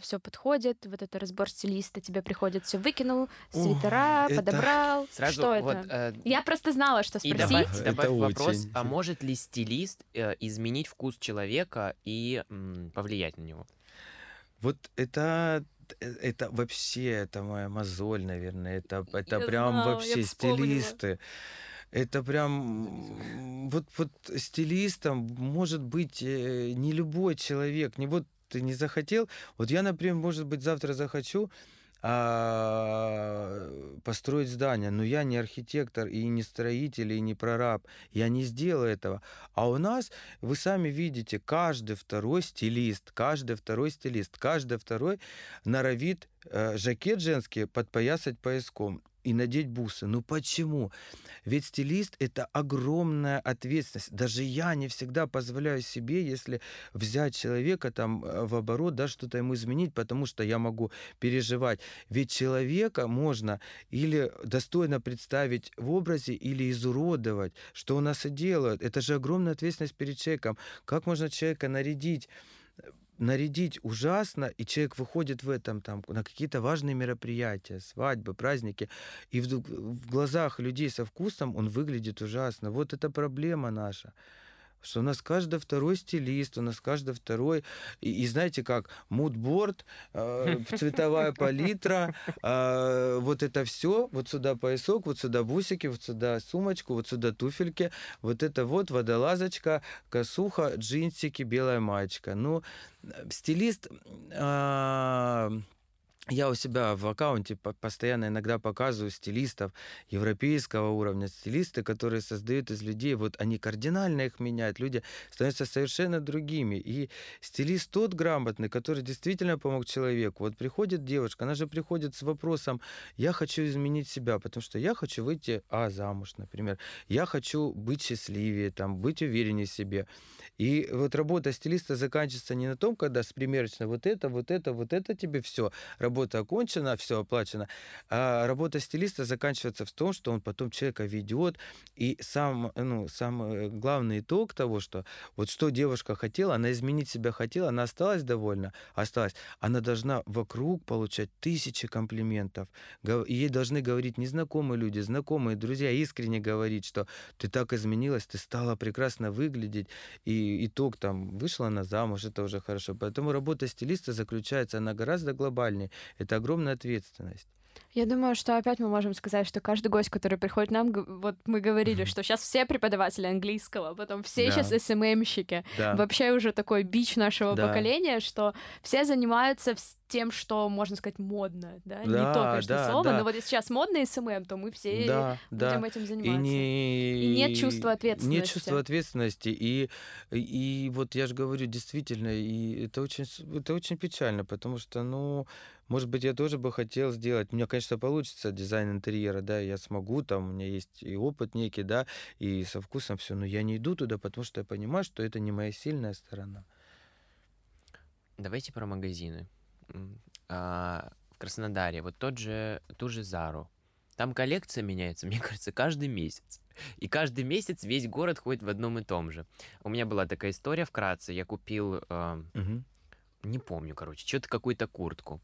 все подходит, вот это разбор стилиста, тебе приходит, все выкинул, свитера,
это-
подобрал.
Сразу
что
вот,
это?
э,
Я просто знала, что
И
спросить.
добавь,
Это
добавь вопрос,
очень.
а может ли стилист э, изменить вкус человека и м, повлиять на него?
Вот это э, это вообще, это моя мозоль, наверное, это, <laughs> это
Я
прям
знала,
вообще
вспомнила.
стилисты. Это прям вот, вот стилистом может быть э, не любой человек, не вот ты не захотел. Вот я, например, может быть, завтра захочу а, построить здание, но я не архитектор и не строитель и не прораб, я не сделаю этого. А у нас, вы сами видите, каждый второй стилист, каждый второй стилист, каждый второй норовит жакет женский подпоясать пояском и надеть бусы. Ну почему? Ведь стилист — это огромная ответственность. Даже я не всегда позволяю себе, если взять человека там э, в оборот, да, что-то ему изменить, потому что я могу переживать. Ведь человека можно или достойно представить в образе, или изуродовать, что у нас и делают. Это же огромная ответственность перед человеком. Как можно человека нарядить нарядить ужасно, и человек выходит в этом там на какие-то важные мероприятия, свадьбы, праздники, и в, в глазах людей со вкусом он выглядит ужасно. Вот это проблема наша что у нас каждый второй стилист, у нас каждый второй, и, и знаете как, мудборд, э, <laughs> цветовая палитра, э, вот это все, вот сюда поясок, вот сюда бусики, вот сюда сумочку, вот сюда туфельки, вот это вот водолазочка, косуха, джинсики, белая маечка. Ну, э, стилист... э, я у себя в аккаунте по- постоянно иногда показываю стилистов европейского уровня, стилисты, которые создают из людей, вот они кардинально их меняют, люди становятся совершенно другими. И стилист тот грамотный, который действительно помог человеку. Вот приходит девушка, она же приходит с вопросом, я хочу изменить себя, потому что я хочу выйти, а, замуж, например, я хочу быть счастливее, там, быть увереннее в себе. И вот работа стилиста заканчивается не на том, когда с примерочной вот это, вот это, вот это тебе все. Работа окончена, все оплачено. А работа стилиста заканчивается в том, что он потом человека ведет. И сам, ну, самый главный итог того, что вот что девушка хотела, она изменить себя хотела, она осталась довольна, осталась. Она должна вокруг получать тысячи комплиментов. Ей должны говорить незнакомые люди, знакомые, друзья, искренне говорить, что ты так изменилась, ты стала прекрасно выглядеть. И итог там вышла на замуж, это уже хорошо. Поэтому работа стилиста заключается, она гораздо глобальнее. Это огромная ответственность.
Я думаю, что опять мы можем сказать, что каждый гость, который приходит нам, вот мы говорили, что сейчас все преподаватели английского, потом все да. сейчас SMM щики. Да. Вообще уже такой бич нашего да. поколения, что все занимаются тем, что, можно сказать, модно, да? да не то, конечно, да, слово, да. но вот если сейчас модно SMM, то мы все да, будем да. этим заниматься. И, не... и нет чувства ответственности.
Нет чувства ответственности. И, и вот я же говорю, действительно, и это очень, это очень печально, потому что, ну, может быть, я тоже бы хотел сделать. У меня, конечно, получится дизайн интерьера, да, я смогу, там у меня есть и опыт некий, да, и со вкусом все, но я не иду туда, потому что я понимаю, что это не моя сильная сторона.
Давайте про магазины. А, в Краснодаре вот тот же, ту же Зару. Там коллекция меняется, <laughs> мне кажется, каждый месяц. И каждый месяц весь город ходит в одном и том же. У меня была такая история вкратце. Я купил, э, угу. Не помню, короче, что-то какую-то куртку.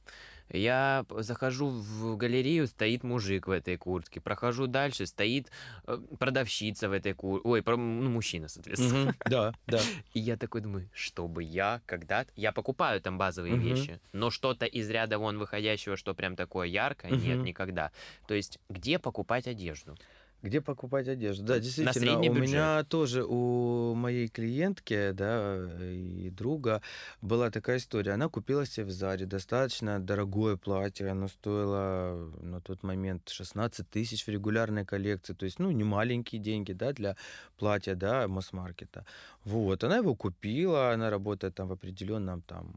Я захожу в галерею, стоит мужик в этой куртке. Прохожу дальше, стоит э, продавщица в этой куртке. Ой, ну, мужчина, соответственно.
Да, да. <laughs>
И я такой думаю, чтобы я когда-то... Я покупаю там базовые вещи, но что-то из ряда вон выходящего, что прям такое яркое, нет, никогда. То есть где покупать одежду?
Где покупать одежду? Да, действительно, у бюджет. меня тоже, у моей клиентки, да, и друга была такая история. Она купила себе в Заре достаточно дорогое платье. Оно стоило на тот момент 16 тысяч в регулярной коллекции. То есть, ну, не маленькие деньги, да, для платья, да, масс-маркета. Вот, она его купила, она работает там в определенном там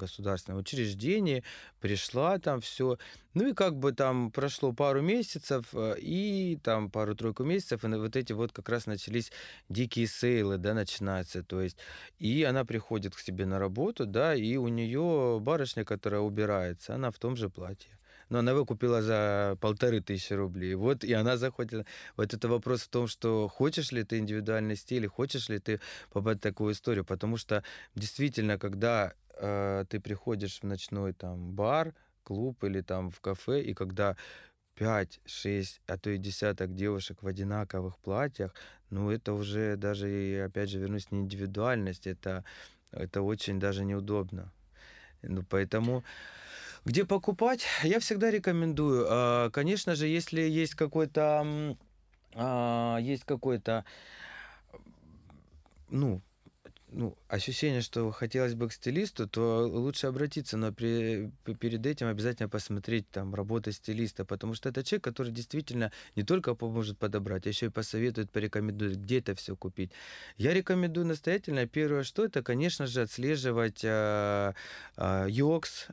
государственном учреждении, пришла там все. Ну и как бы там прошло пару месяцев, э, и там пару-тройку месяцев, и вот эти вот как раз начались дикие сейлы, да, начинаются. То есть, и она приходит к себе на работу, да, и у нее барышня, которая убирается, она в том же платье но она его купила за полторы тысячи рублей. Вот, и она заходит... Вот это вопрос в том, что хочешь ли ты индивидуальный стиль, хочешь ли ты попасть в такую историю, потому что действительно, когда э, ты приходишь в ночной там бар, клуб или там в кафе, и когда 5, 6, а то и десяток девушек в одинаковых платьях, ну это уже даже, опять же вернусь, не индивидуальность, это, это очень даже неудобно. Ну, поэтому где покупать, я всегда рекомендую. А, конечно же, если есть какой-то а, есть какой-то ну, ну, ощущение, что хотелось бы к стилисту, то лучше обратиться, но при, перед этим обязательно посмотреть там работы стилиста, потому что это человек, который действительно не только поможет подобрать, а еще и посоветует, порекомендует, где это все купить. Я рекомендую настоятельно, первое, что это, конечно же, отслеживать э, э,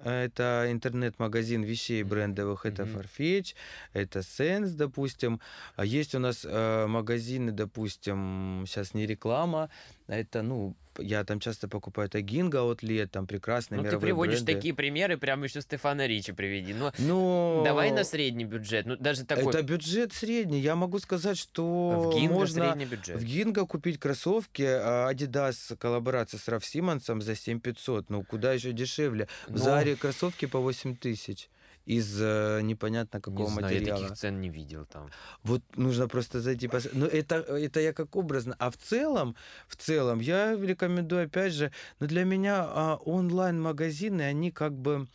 это интернет-магазин вещей брендовых, mm-hmm. это Farfetch, это Sense, допустим. Есть у нас э, магазины, допустим, сейчас не реклама, это, ну, я там часто покупаю это Гинга Outlet, там прекрасные
ну, ты приводишь
бренды.
такие примеры, прямо еще Стефана Ричи приведи. Но, Но... давай на средний бюджет, ну даже такой.
Это бюджет средний. Я могу сказать, что в Гинга можно
средний бюджет.
в Гинга купить кроссовки а, Adidas коллаборация с Раф Симмонсом за 7500. Ну куда еще дешевле? В Но... Заре кроссовки по 8000 из э, непонятно какого
не знаю,
материала.
Я таких цен не видел там.
Вот нужно просто зайти посмотреть. Но это, это я как образно. А в целом, в целом, я рекомендую, опять же, но для меня а, онлайн-магазины, они как бы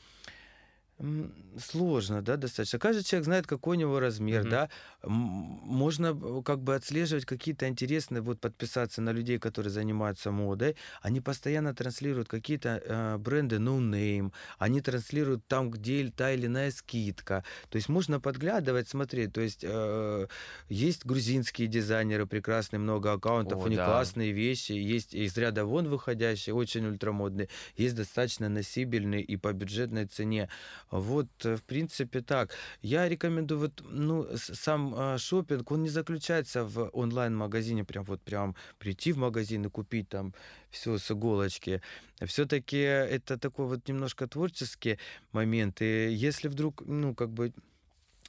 сложно, да, достаточно. Каждый человек знает, какой у него размер, mm-hmm. да. Можно э, как бы отслеживать какие-то интересные, вот подписаться на людей, которые занимаются модой. Они постоянно транслируют какие-то э, бренды no name, они транслируют там, где та или иная скидка. То есть можно подглядывать, смотреть. То есть э, есть грузинские дизайнеры, прекрасные, много аккаунтов, О, у них да. классные вещи, есть из ряда вон выходящие, очень ультрамодные, есть достаточно носибельные и по бюджетной цене Вот, э, в принципе, так. Я рекомендую вот, ну, сам а, шопинг, он не заключается в онлайн-магазине, прям вот прям прийти в магазин и купить там все с иголочки. Все-таки это такой вот немножко творческий момент. И если вдруг, ну, как бы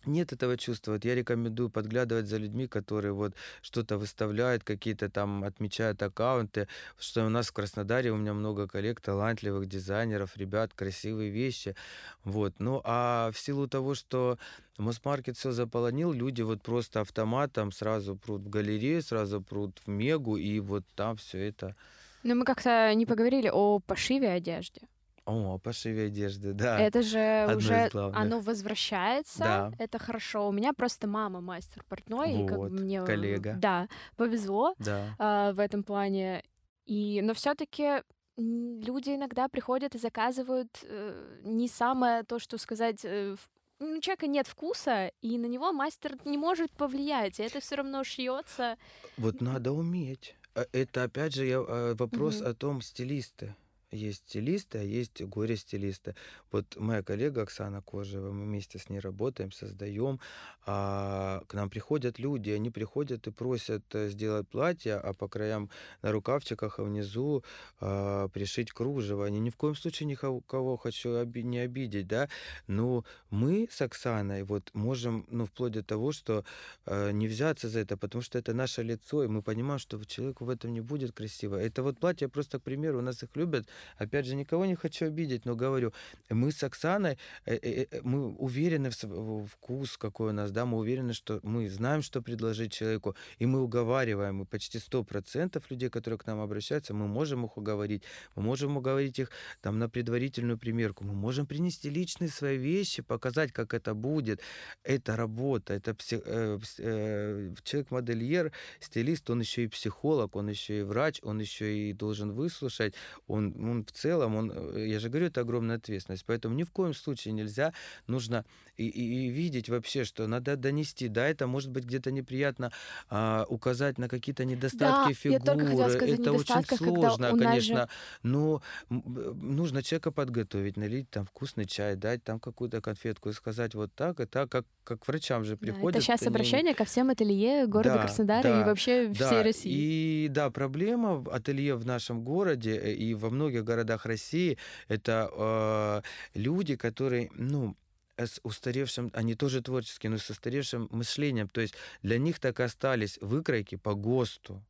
нет этого чувства. Вот я рекомендую подглядывать за людьми, которые вот что-то выставляют, какие-то там отмечают аккаунты, что у нас в Краснодаре у меня много коллег, талантливых дизайнеров, ребят, красивые вещи. Вот. Ну, а в силу того, что Мосмаркет все заполонил, люди вот просто автоматом сразу прут в галерею, сразу прут в Мегу, и вот там все это...
Но мы как-то не поговорили о пошиве одежды.
О, пошиве одежды, да.
Это же
Одно
уже оно возвращается,
Да.
это хорошо. У меня просто мама мастер портной, и как бы
Вот,
мне, э,
коллега.
да, повезло
Да.
а, в этом плане. И, но все-таки люди иногда приходят и заказывают э, не самое то, что сказать. э, ну, У человека нет вкуса, и на него мастер не может повлиять, и это все равно шьется.
Вот надо уметь. А Это опять же я, э, вопрос
Мгм.
о том стилисты. Есть стилисты, а есть горе-стилисты. Вот моя коллега Оксана Кожева, мы вместе с ней работаем, создаем. А к нам приходят люди, они приходят и просят э, сделать платье, а по краям на рукавчиках, а внизу а, пришить кружево. Они ни в коем случае никого хочу оби- не обидеть, да. Но мы с Оксаной вот можем, ну, вплоть до того, что э, не взяться за это, потому что это наше лицо, и мы понимаем, что человеку в этом не будет красиво. Это вот платье просто, к примеру, у нас их любят. Опять же, никого не хочу обидеть, но говорю, мы с Оксаной, э, э, э, мы уверены в, вкус, какой у нас, да, мы уверены, что мы знаем, что предложить человеку, и мы уговариваем, и почти 100% людей, которые к нам обращаются, мы можем их уговорить, мы можем уговорить их там на предварительную примерку, мы можем принести личные свои вещи, показать, как это будет. Это работа, это пси- пс- э, человек-модельер, стилист, он еще и психолог, он еще и врач, он еще и должен выслушать, он, он в целом, он, э, я же говорю, это огромная ответственность, поэтому ни в коем случае нельзя, нужно и, и- и видеть вообще, что надо донести, да, это может быть где-то неприятно а, указать на какие-то недостатки
я только хотела
фигуры,
сказать о
это очень сложно,
нас же-
конечно, но э, нужно человека подготовить, налить там вкусный чай, дать там какую-то конфетку и сказать вот так и так, как, как врачам же
Да,
приходят.
это сейчас
они-
обращение ко всем ателье города
Да,
Краснодара и
да,
вообще
да,
всей России.
И да, проблема ателье в нашем городе э, и во многих городах России это э, люди, которые, ну, с устаревшим, они тоже творческие, но с устаревшим мышлением. То есть для них так и остались выкройки по ГОСТу.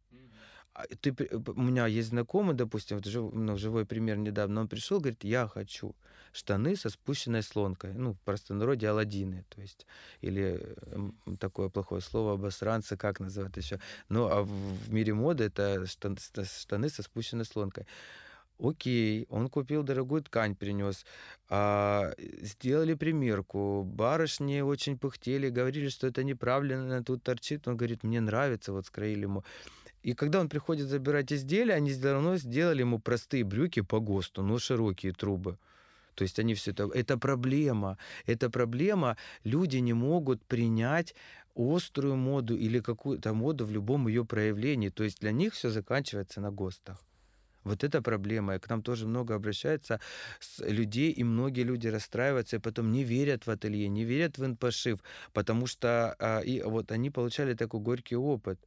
А Ты, у меня есть знакомый, допустим, вот жив- ну, живой пример недавно, он пришел, говорит, я хочу штаны со спущенной слонкой, ну, в простонародье Аладдины, то есть, или такое плохое слово, обосранцы, как называют еще, ну, а в в мире моды это штан- ст- штаны со спущенной слонкой. Окей, он купил дорогую ткань, принес. А, сделали примерку. Барышни очень пыхтели, говорили, что это неправильно, тут торчит. Он говорит, мне нравится, вот скроили ему. И когда он приходит забирать изделия, они все равно сделали ему простые брюки по ГОСТу, но широкие трубы. То есть они все это... Это проблема. Это проблема. Люди не могут принять острую моду или какую-то моду в любом ее проявлении. То есть для них все заканчивается на ГОСТах. Вот это проблема. И к нам тоже много обращается людей, и многие люди расстраиваются, и потом не верят в ателье, не верят в инпошив, потому что а, и вот они получали такой горький опыт.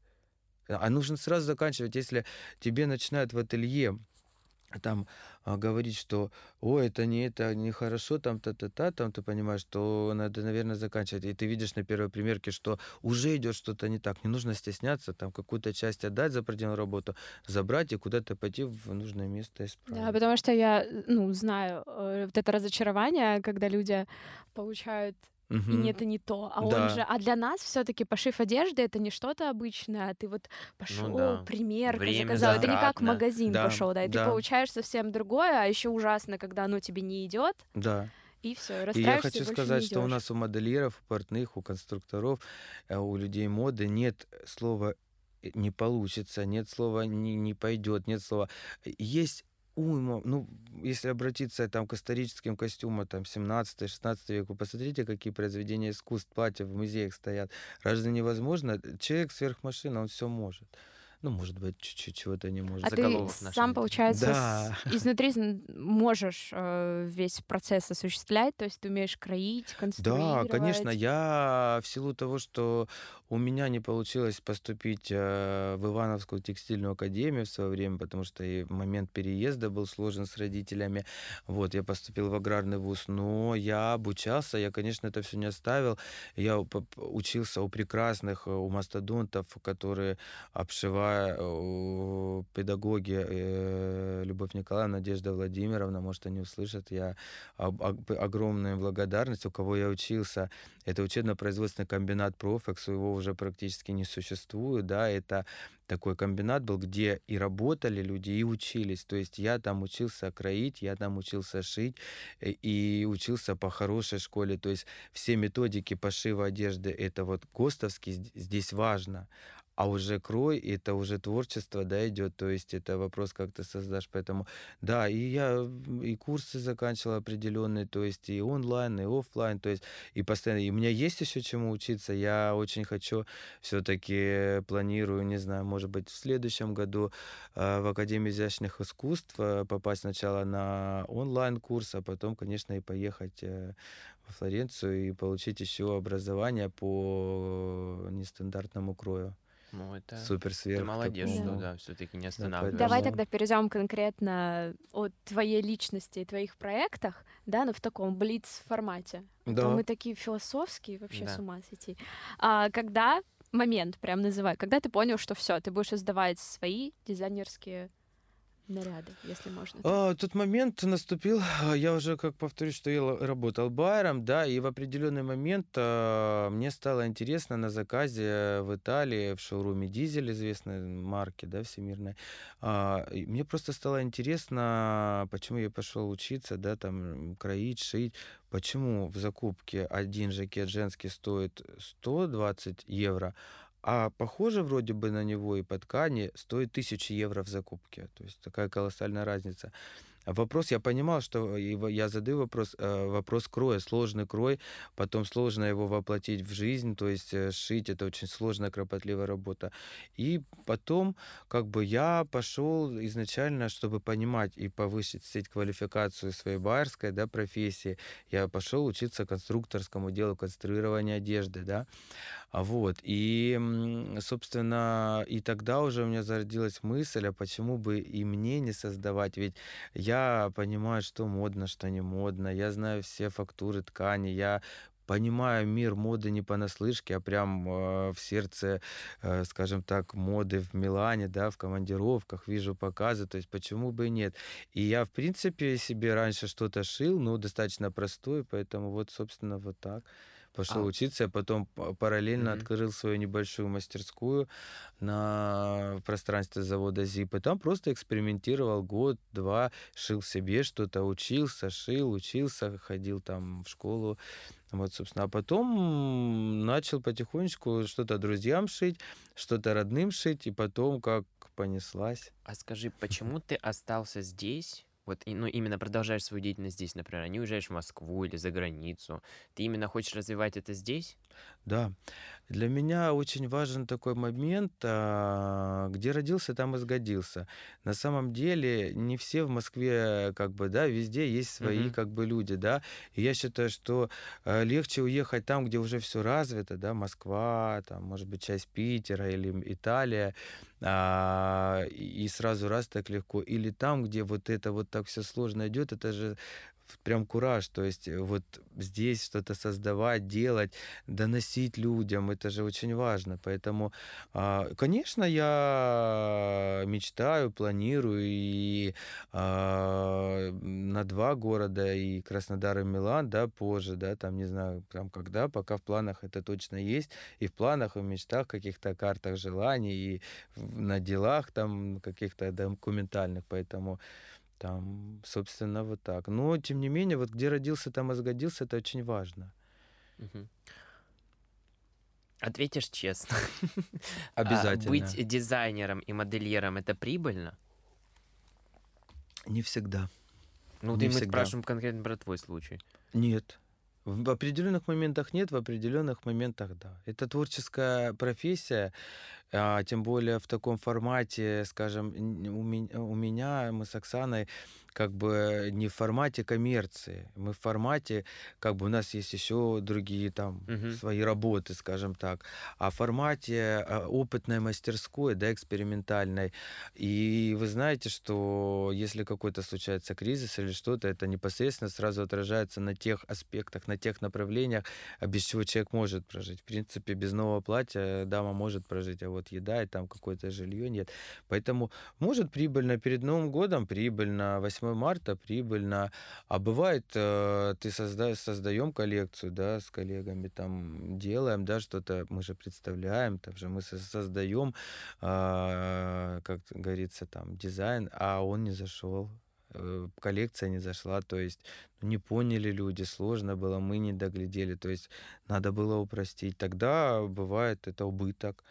А нужно сразу заканчивать, если тебе начинают в ателье там а, говорить, что ой, это не это нехорошо, там та-та-та, там ты понимаешь, что надо, наверное, заканчивать. И ты видишь на первой примерке, что уже идет что-то не так. Не нужно стесняться, там какую-то часть отдать за проделанную работу, забрать и куда-то пойти в нужное место и
Да,
исправить.
потому что я, ну, знаю э, вот это разочарование, когда люди получают и
Мгм.
не это не то, а он
Да.
же, а для нас все-таки пошив одежды это не что-то обычное, ты вот пошел,
Ну да.
примерка
Время
заказал, это не как в
затратно.
магазин
Да,
пошел, да, и ты
да.
получаешь совсем другое, а еще ужасно, когда оно тебе не идет,
Да.
и все,
И я хочу сказать, что у нас у модельеров, у портных, у конструкторов, э, у людей моды нет слова э, не получится, нет слова не, не пойдет, нет слова. Э, Есть уйма, ну, если обратиться там к историческим костюмам, там, 17-16 веку, посмотрите, какие произведения искусств, платья в музеях стоят. Разве невозможно? Человек сверхмашина, он все может. Ну, может быть, чуть-чуть чего-то не может.
А ты сам, получается,
Да.
с- <laughs> изнутри зн- можешь э, весь процесс осуществлять, то есть ты умеешь кроить,
Да,
конструировать.
конечно, я в силу того, что у меня не получилось поступить э, в Ивановскую текстильную академию в свое время, потому что и момент переезда был сложен с родителями. Вот, я поступил в аграрный вуз, но я обучался, я, конечно, это все не оставил. Я учился у прекрасных, э, у мастодонтов, которые обшивая э, педагоги э, Любовь Николаевна, Надежда Владимировна, может, они услышат, я огромная благодарность, у кого я учился. Это учебно-производственный комбинат «Профекс», его уже практически не существует, да, это такой комбинат был, где и работали люди, и учились. То есть я там учился кроить, я там учился шить, э, и учился по хорошей школе. То есть все методики пошива одежды, это вот ГОСТовский зд- здесь важно. А уже крой, это уже творчество, да, идет, то есть это вопрос, как ты создашь. Поэтому, да, и я и курсы заканчивал определенные, то есть и онлайн, и оффлайн, то есть и постоянно. И у меня есть еще чему учиться. Я очень хочу, все-таки планирую, не знаю, может быть, в следующем году э, в Академию изящных искусств э, попасть сначала на онлайн-курс, а потом, конечно, и поехать э, во Флоренцию и получить еще образование по нестандартному крою.
Ну, это
Супер сверх.
ты молодец, что
такому.
да, все-таки не останавливаешься.
Давай тогда перейдем конкретно о твоей личности и твоих проектах, да, но в таком блиц-формате. А то
Да.
мы такие философские, вообще
Да.
с ума сойти. А когда момент, прям называй, когда ты понял, что все, ты будешь создавать свои дизайнерские наряды, если можно.
А, тот момент наступил, а, я уже, как повторюсь, что я работал байером, да, и в определенный момент а, мне стало интересно на заказе в Италии, в шоуруме Дизель, известной марки, да, всемирной, а, мне просто стало интересно, почему я пошел учиться, да, там, кроить, шить, почему в закупке один жакет женский стоит 120 евро, а похоже вроде бы на него и по ткани стоит 1000 евро в закупке. То есть такая колоссальная разница. А Вопрос, я понимал, что я задаю вопрос, э, вопрос кроя, сложный крой, потом сложно его воплотить в жизнь, то есть э, шить это очень сложная, кропотливая работа. И потом, как бы я пошел изначально, чтобы понимать и повысить квалификацию своей байерской да, профессии, я пошел учиться конструкторскому делу, конструирования одежды, да. А Вот. И, собственно, и тогда уже у меня зародилась мысль, а почему бы и мне не создавать? Ведь я понимаю, что модно, что не модно. Я знаю все фактуры ткани. Я понимаю мир моды не понаслышке, а прям э, в сердце, э, скажем так, моды в Милане, да, в командировках, вижу показы, то есть почему бы и нет. И я, в принципе, себе раньше что-то шил, ну, достаточно простое, поэтому вот, собственно, вот так пошел
А.
учиться, а потом параллельно
Мгм.
открыл свою небольшую мастерскую на пространстве завода ЗИП, и там просто экспериментировал год-два, шил себе что-то, учился, шил, учился, ходил там в школу, вот, собственно, а потом начал потихонечку что-то друзьям шить, что-то родным шить, и потом как понеслась.
А скажи, почему ты остался здесь? Вот, ну, именно продолжаешь свою деятельность здесь, например, а не уезжаешь в Москву или за границу. Ты именно хочешь развивать это здесь?
Да, для меня очень важен такой момент, а, где родился, там и сгодился. На самом деле не все в Москве, как бы, да, везде есть свои,
Мгм.
как бы, люди, да. И я считаю, что э, легче уехать там, где уже все развито, да, Москва, там, может быть, часть Питера или Италия, а, и сразу раз так легко. Или там, где вот это вот так все сложно идет, это же прям кураж, то есть э, вот здесь что-то создавать, делать, доносить людям, это же очень важно. Поэтому, а, конечно, я мечтаю, планирую и а, на два города, и Краснодар, и Милан, да, позже, да, там, не знаю, там когда, пока в планах это точно есть, и в планах, и в мечтах, каких-то картах желаний, и на делах там каких-то документальных, поэтому там, собственно, вот так. Но, тем не менее, вот где родился, там и сгодился, это очень важно.
Ответишь честно. <laughs> А
Обязательно.
Быть дизайнером и модельером это прибыльно?
Не всегда.
Ну,
Не
ты мы спрашиваем конкретно про твой случай.
Нет. В определенных моментах нет, в определенных моментах да. Это творческая профессия, а, тем более в таком формате, скажем, у меня, у меня мы с Оксаной как бы не в формате коммерции, мы в формате, как бы у нас есть еще другие там
Мгм.
свои работы, скажем так, а в формате а, опытной мастерской, да, экспериментальной. И вы знаете, что если какой-то случается кризис или что-то, это непосредственно сразу отражается на тех аспектах, на тех направлениях, без чего человек может прожить. В принципе, без нового платья дама может прожить, а вот еда и там какое-то жилье нет. Поэтому может прибыльно перед Новым годом, прибыльно 8 марта, прибыльно. А бывает, э, ты созда- создаем коллекцию, да, с коллегами там делаем, да, что-то мы же представляем, там же мы со- создаем, а, как говорится, там дизайн, а он не зашел э, коллекция не зашла, то есть не поняли люди, сложно было, мы не доглядели, то есть надо было упростить. Тогда бывает это убыток.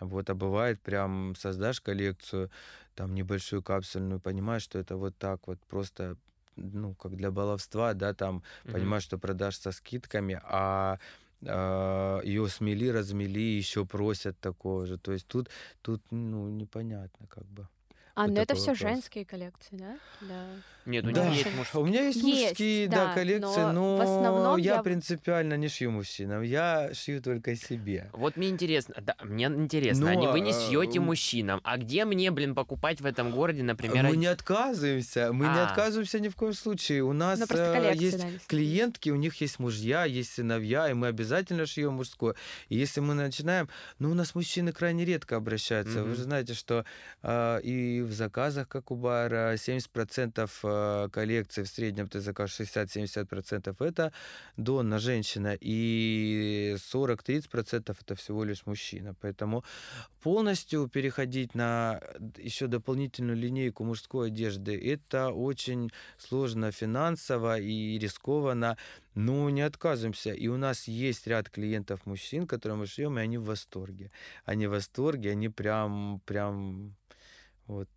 Вот, а бывает прям создашь коллекцию, там небольшую капсульную, понимаешь, что это вот так вот просто, ну, как для баловства, да, там
Мгм.
понимаешь, что продашь со скидками, а ее смели, размели, еще просят такого же. То есть тут, тут, ну, непонятно как бы.
А,
Вот
ну это все
вопрос.
женские коллекции, да? Да.
Нет, у
Да,
них есть мужские.
у меня есть,
Есть,
мужские,
да,
да, коллекции,
но
но
в основном
я
я-
принципиально не шью мужчинам, я шью только себе.
Вот мне интересно, да, мне интересно, а не
Но,
вы не шьете
м-
мужчинам, а где мне, блин, покупать в этом городе, например,
мы не отказываемся, мы не
А.
отказываемся ни в коем случае. У нас
Ну,
э, есть
да,
клиентки, у них есть мужья, есть сыновья, и мы обязательно шьем мужское. И если мы начинаем, ну, у нас мужчины крайне редко обращаются. Вы
Мгм.
же знаете, что а, и в заказах, как у бара, 70% коллекции в среднем ты закажешь 60-70% это донна женщина, и 40-30% это всего лишь мужчина. Поэтому полностью переходить на еще дополнительную линейку мужской одежды это очень сложно финансово и рискованно, но не отказываемся. И у нас есть ряд клиентов мужчин, которым мы шьем, и они в восторге. Они в восторге, они прям, прям вот.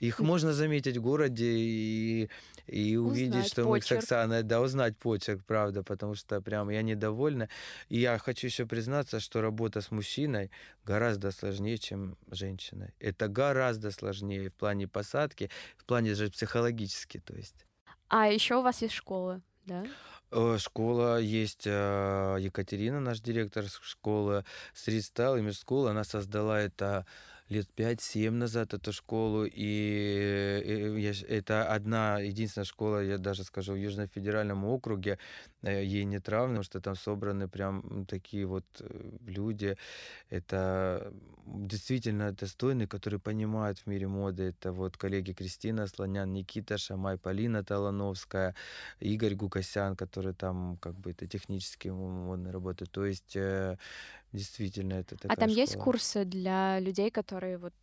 Их можно заметить в городе и, и увидеть,
Узнать
что мы
почерк.
Оксаной, да, узнать почерк, правда, потому что прям я недовольна. И я хочу еще признаться, что работа с мужчиной гораздо сложнее, чем с женщиной. Это гораздо сложнее в плане посадки, в плане же психологически, то есть.
А еще у вас есть школа, да?
Э, Школа есть э, Екатерина, наш директор школы Style Image School. Она создала это лет 5-7 назад, эту школу. И э, щ- это одна, единственная школа, я даже скажу, в Южном федеральном округе. Э, Ей нет равных, потому что там собраны прям такие вот э, люди. Это действительно достойные, которые понимают в мире моды. Это вот коллеги Кристина Слонян, Никита Шамай, Полина Толановская, Игорь Гукасян, который там как бы это технически модно работает. То есть э, действительно это такая
А там есть
школа.
курсы для людей, которые вот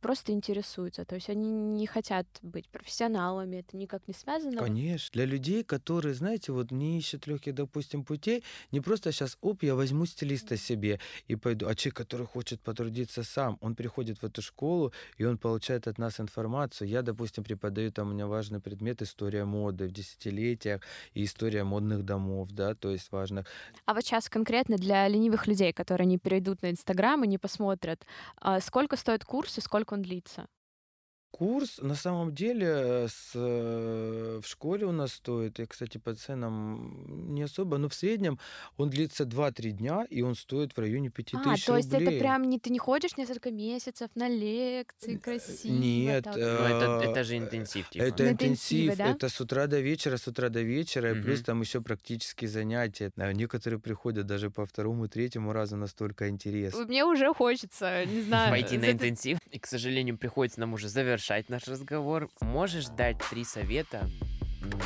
просто интересуются, то есть они не хотят быть профессионалами, это никак не связано.
Конечно. Для людей, которые, знаете, вот не ищут легких, допустим, путей, не просто сейчас, оп, я возьму стилиста себе и пойду. А человек, который хочет потрудиться сам, он приходит в эту школу, и он получает от нас информацию. Я, допустим, преподаю, там у меня важный предмет история моды в десятилетиях и история модных домов, да, то есть важных.
А вот сейчас конкретно для ленивых людей, которые не перейдут на Инстаграм и не посмотрят, а, сколько стоит курс и сколько он длится?
Курс на самом деле э, с, э, в школе у нас стоит, и, кстати, по ценам не особо, но в среднем он длится 2-3 дня, и он стоит в районе 5000
А, то есть это
рублей.
прям не ты не ходишь несколько месяцев на лекции красиво.
Нет,
так.
Ну, это,
э,
это же интенсив, типа.
Это интенсив,
да?
это с утра до вечера, с утра до вечера, и плюс там еще практические занятия. А Некоторые приходят даже по второму, третьему разу, настолько интересно.
Мне уже хочется, не знаю.
Пойти на интенсив. И, к сожалению, приходится нам уже завершать наш разговор. Можешь дать три совета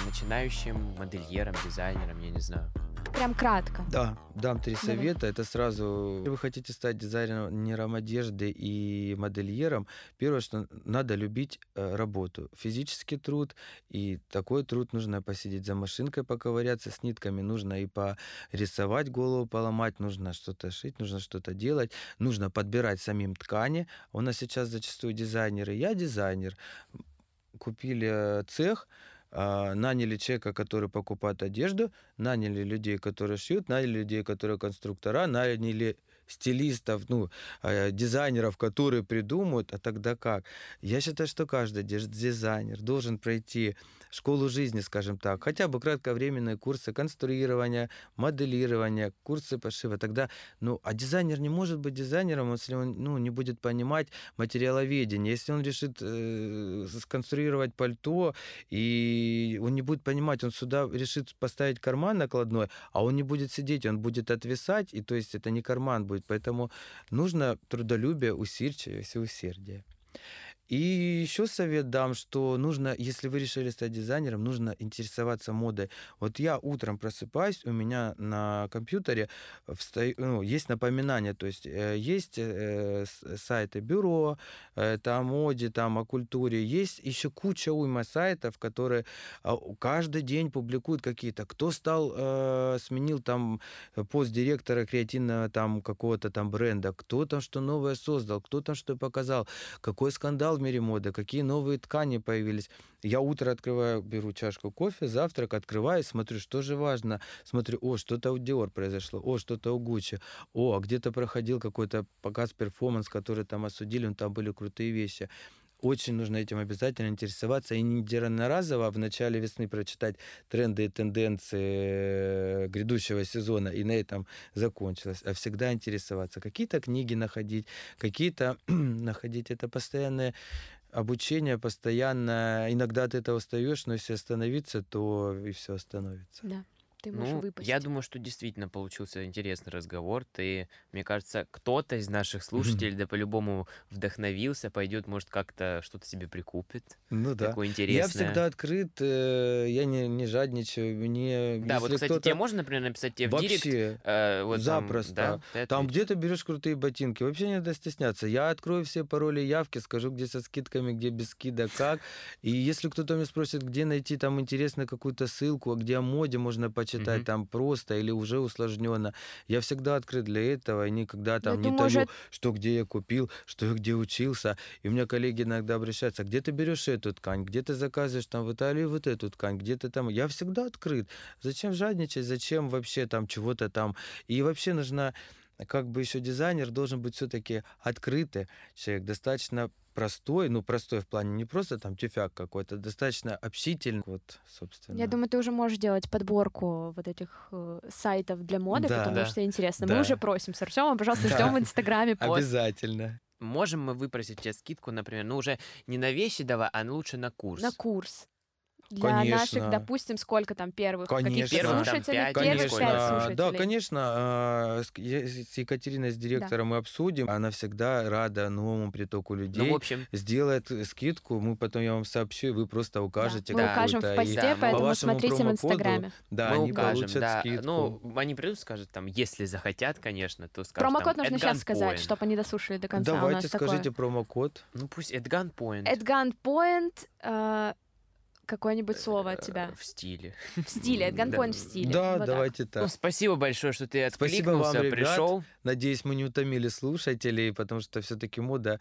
начинающим модельерам, дизайнерам, я не знаю.
Прям кратко.
Да, дам три
Давай.
совета. Это сразу, если вы хотите стать дизайнером одежды и модельером, первое, что надо любить э, работу, физический труд, и такой труд нужно посидеть за машинкой, поковыряться с нитками, нужно и порисовать голову, поломать, нужно что-то шить, нужно что-то делать, нужно подбирать самим ткани. У нас сейчас зачастую дизайнеры, я дизайнер, купили э, цех, наняли человека, который покупает одежду, наняли людей, которые шьют, наняли людей, которые конструктора, наняли стилистов, ну, э, дизайнеров, которые придумают, а тогда как? Я считаю, что каждый дизайнер должен пройти школу жизни, скажем так, хотя бы кратковременные курсы конструирования, моделирования, курсы пошива. Тогда, ну, а дизайнер не может быть дизайнером, если он, ну, не будет понимать материаловедение. Если он решит э, сконструировать пальто, и он не будет понимать, он сюда решит поставить карман накладной, а он не будет сидеть, он будет отвисать, и то есть это не карман будет. Поэтому нужно трудолюбие, и усердие. И еще совет дам, что нужно, если вы решили стать дизайнером, нужно интересоваться модой. Вот я утром просыпаюсь, у меня на компьютере встаю, ну, есть напоминания, то есть э, есть э, сайты бюро, о моде, там о культуре, есть еще куча уйма сайтов, которые э, каждый день публикуют какие-то, кто стал, э, сменил там пост директора креативного там какого-то там бренда, кто там что новое создал, кто там что показал, какой скандал в мире моды, какие новые ткани появились. Я утро открываю, беру чашку кофе, завтрак, открываю, смотрю, что же важно. Смотрю, о, что-то у Dior произошло, о, что-то у Gucci, о, а где-то проходил какой-то показ перформанс, который там осудили, ну, там были крутые вещи очень нужно этим обязательно интересоваться и не единоразово в начале весны прочитать тренды и тенденции грядущего сезона и на этом закончилось, а всегда интересоваться. Какие-то книги находить, какие-то <clears throat> находить это постоянное обучение, постоянно. Иногда от этого устаешь, но если остановиться, то и все остановится.
Да ты можешь
Ну,
выпасть.
я думаю, что действительно получился интересный разговор. Ты, мне кажется, кто-то из наших слушателей, да по-любому вдохновился, пойдет, может, как-то что-то себе прикупит.
Ну да.
Такое
Я
интересное.
всегда открыт, э, я не, не жадничаю. Мне,
Да, вот, кстати,
кто-то
тебе можно, например, написать тебе в директ?
вообще
э, вот там,
запросто.
да, ты
Там где ты берешь крутые ботинки, вообще не надо стесняться. Я открою все пароли явки, скажу, где со скидками, где без скидок, как. И если кто-то меня спросит, где найти там интересно какую-то ссылку, а где о моде можно почитать,
Мгм.
там просто или уже усложненно, я всегда открыт для этого и никогда там не
думаю,
таю,
уже-
что где я купил, что я где учился. И у меня коллеги иногда обращаются, «А где ты берешь эту ткань, где ты заказываешь там в Италии вот эту ткань, где ты там... Я всегда открыт. Зачем жадничать, зачем вообще там чего-то там... И вообще нужно как бы еще дизайнер должен быть все-таки открытый человек, достаточно простой, ну простой в плане не просто там тюфяк какой-то, достаточно общительный, вот, собственно.
Я думаю, ты уже можешь делать подборку вот этих э, сайтов для моды,
Да.
потому
Да.
что интересно.
Да.
Мы уже просим с Артемом, пожалуйста,
Да.
ждем в Инстаграме <laughs> пост.
Обязательно.
Можем мы выпросить тебе скидку, например, ну уже не на вещи давай, а лучше на курс.
На курс. Для наших,
Конечно.
допустим, сколько там первых каких-то
Конечно.
Первых там
слушателей,
пять,
первых
конечно.
пять слушателей.
да, конечно. а, с- Екатериной, с директором, мы обсудим. Она всегда рада новому притоку людей.
Ну, в общем,
Сделает скидку, мы потом я вам сообщу, и вы просто укажете.
Мы
Да.
укажем в посте,
Да, мы
поэтому
по
смотрите в Инстаграме.
Да,
мы
они
укажем,
получат
да.
скидку.
Ну, они придут, скажут там, если захотят, конечно, то скажут
Промокод
там,
нужно сейчас сказать,
gunpoint.
чтобы они дослушали до конца.
Давайте скажите промокод.
Ну, пусть at gunpoint.
такое. At gunpoint э, какое-нибудь слово от
э,
тебя.
В стиле.
В стиле, at gunpoint в стиле.
Да,
Вот так.
давайте
Ну,
так.
спасибо большое, что ты
Спасибо вам,
откликнулся,
ребят.
пришел.
Надеюсь, мы не утомили слушателей, потому что все-таки мода,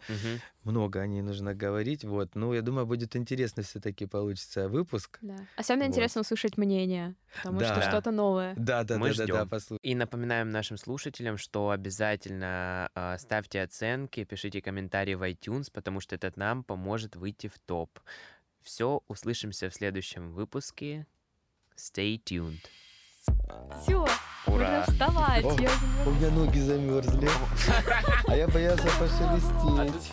много о ней нужно говорить. Вот. Ну, я думаю, будет интересно все-таки получится выпуск.
Да. Особенно
Вот.
интересно услышать мнение, потому что что-то новое.
Да, да,
Мы
да, да, да,
ждем.
послушаем.
И напоминаем нашим слушателям, что обязательно а, ставьте оценки, пишите комментарии в iTunes, потому что это нам поможет выйти в топ. Все, услышимся в следующем выпуске. Stay tuned.
Все,
Ура!
нужно вставать.
О,
я
У меня ноги замерзли. <laughs> А я боялся пошелестеть.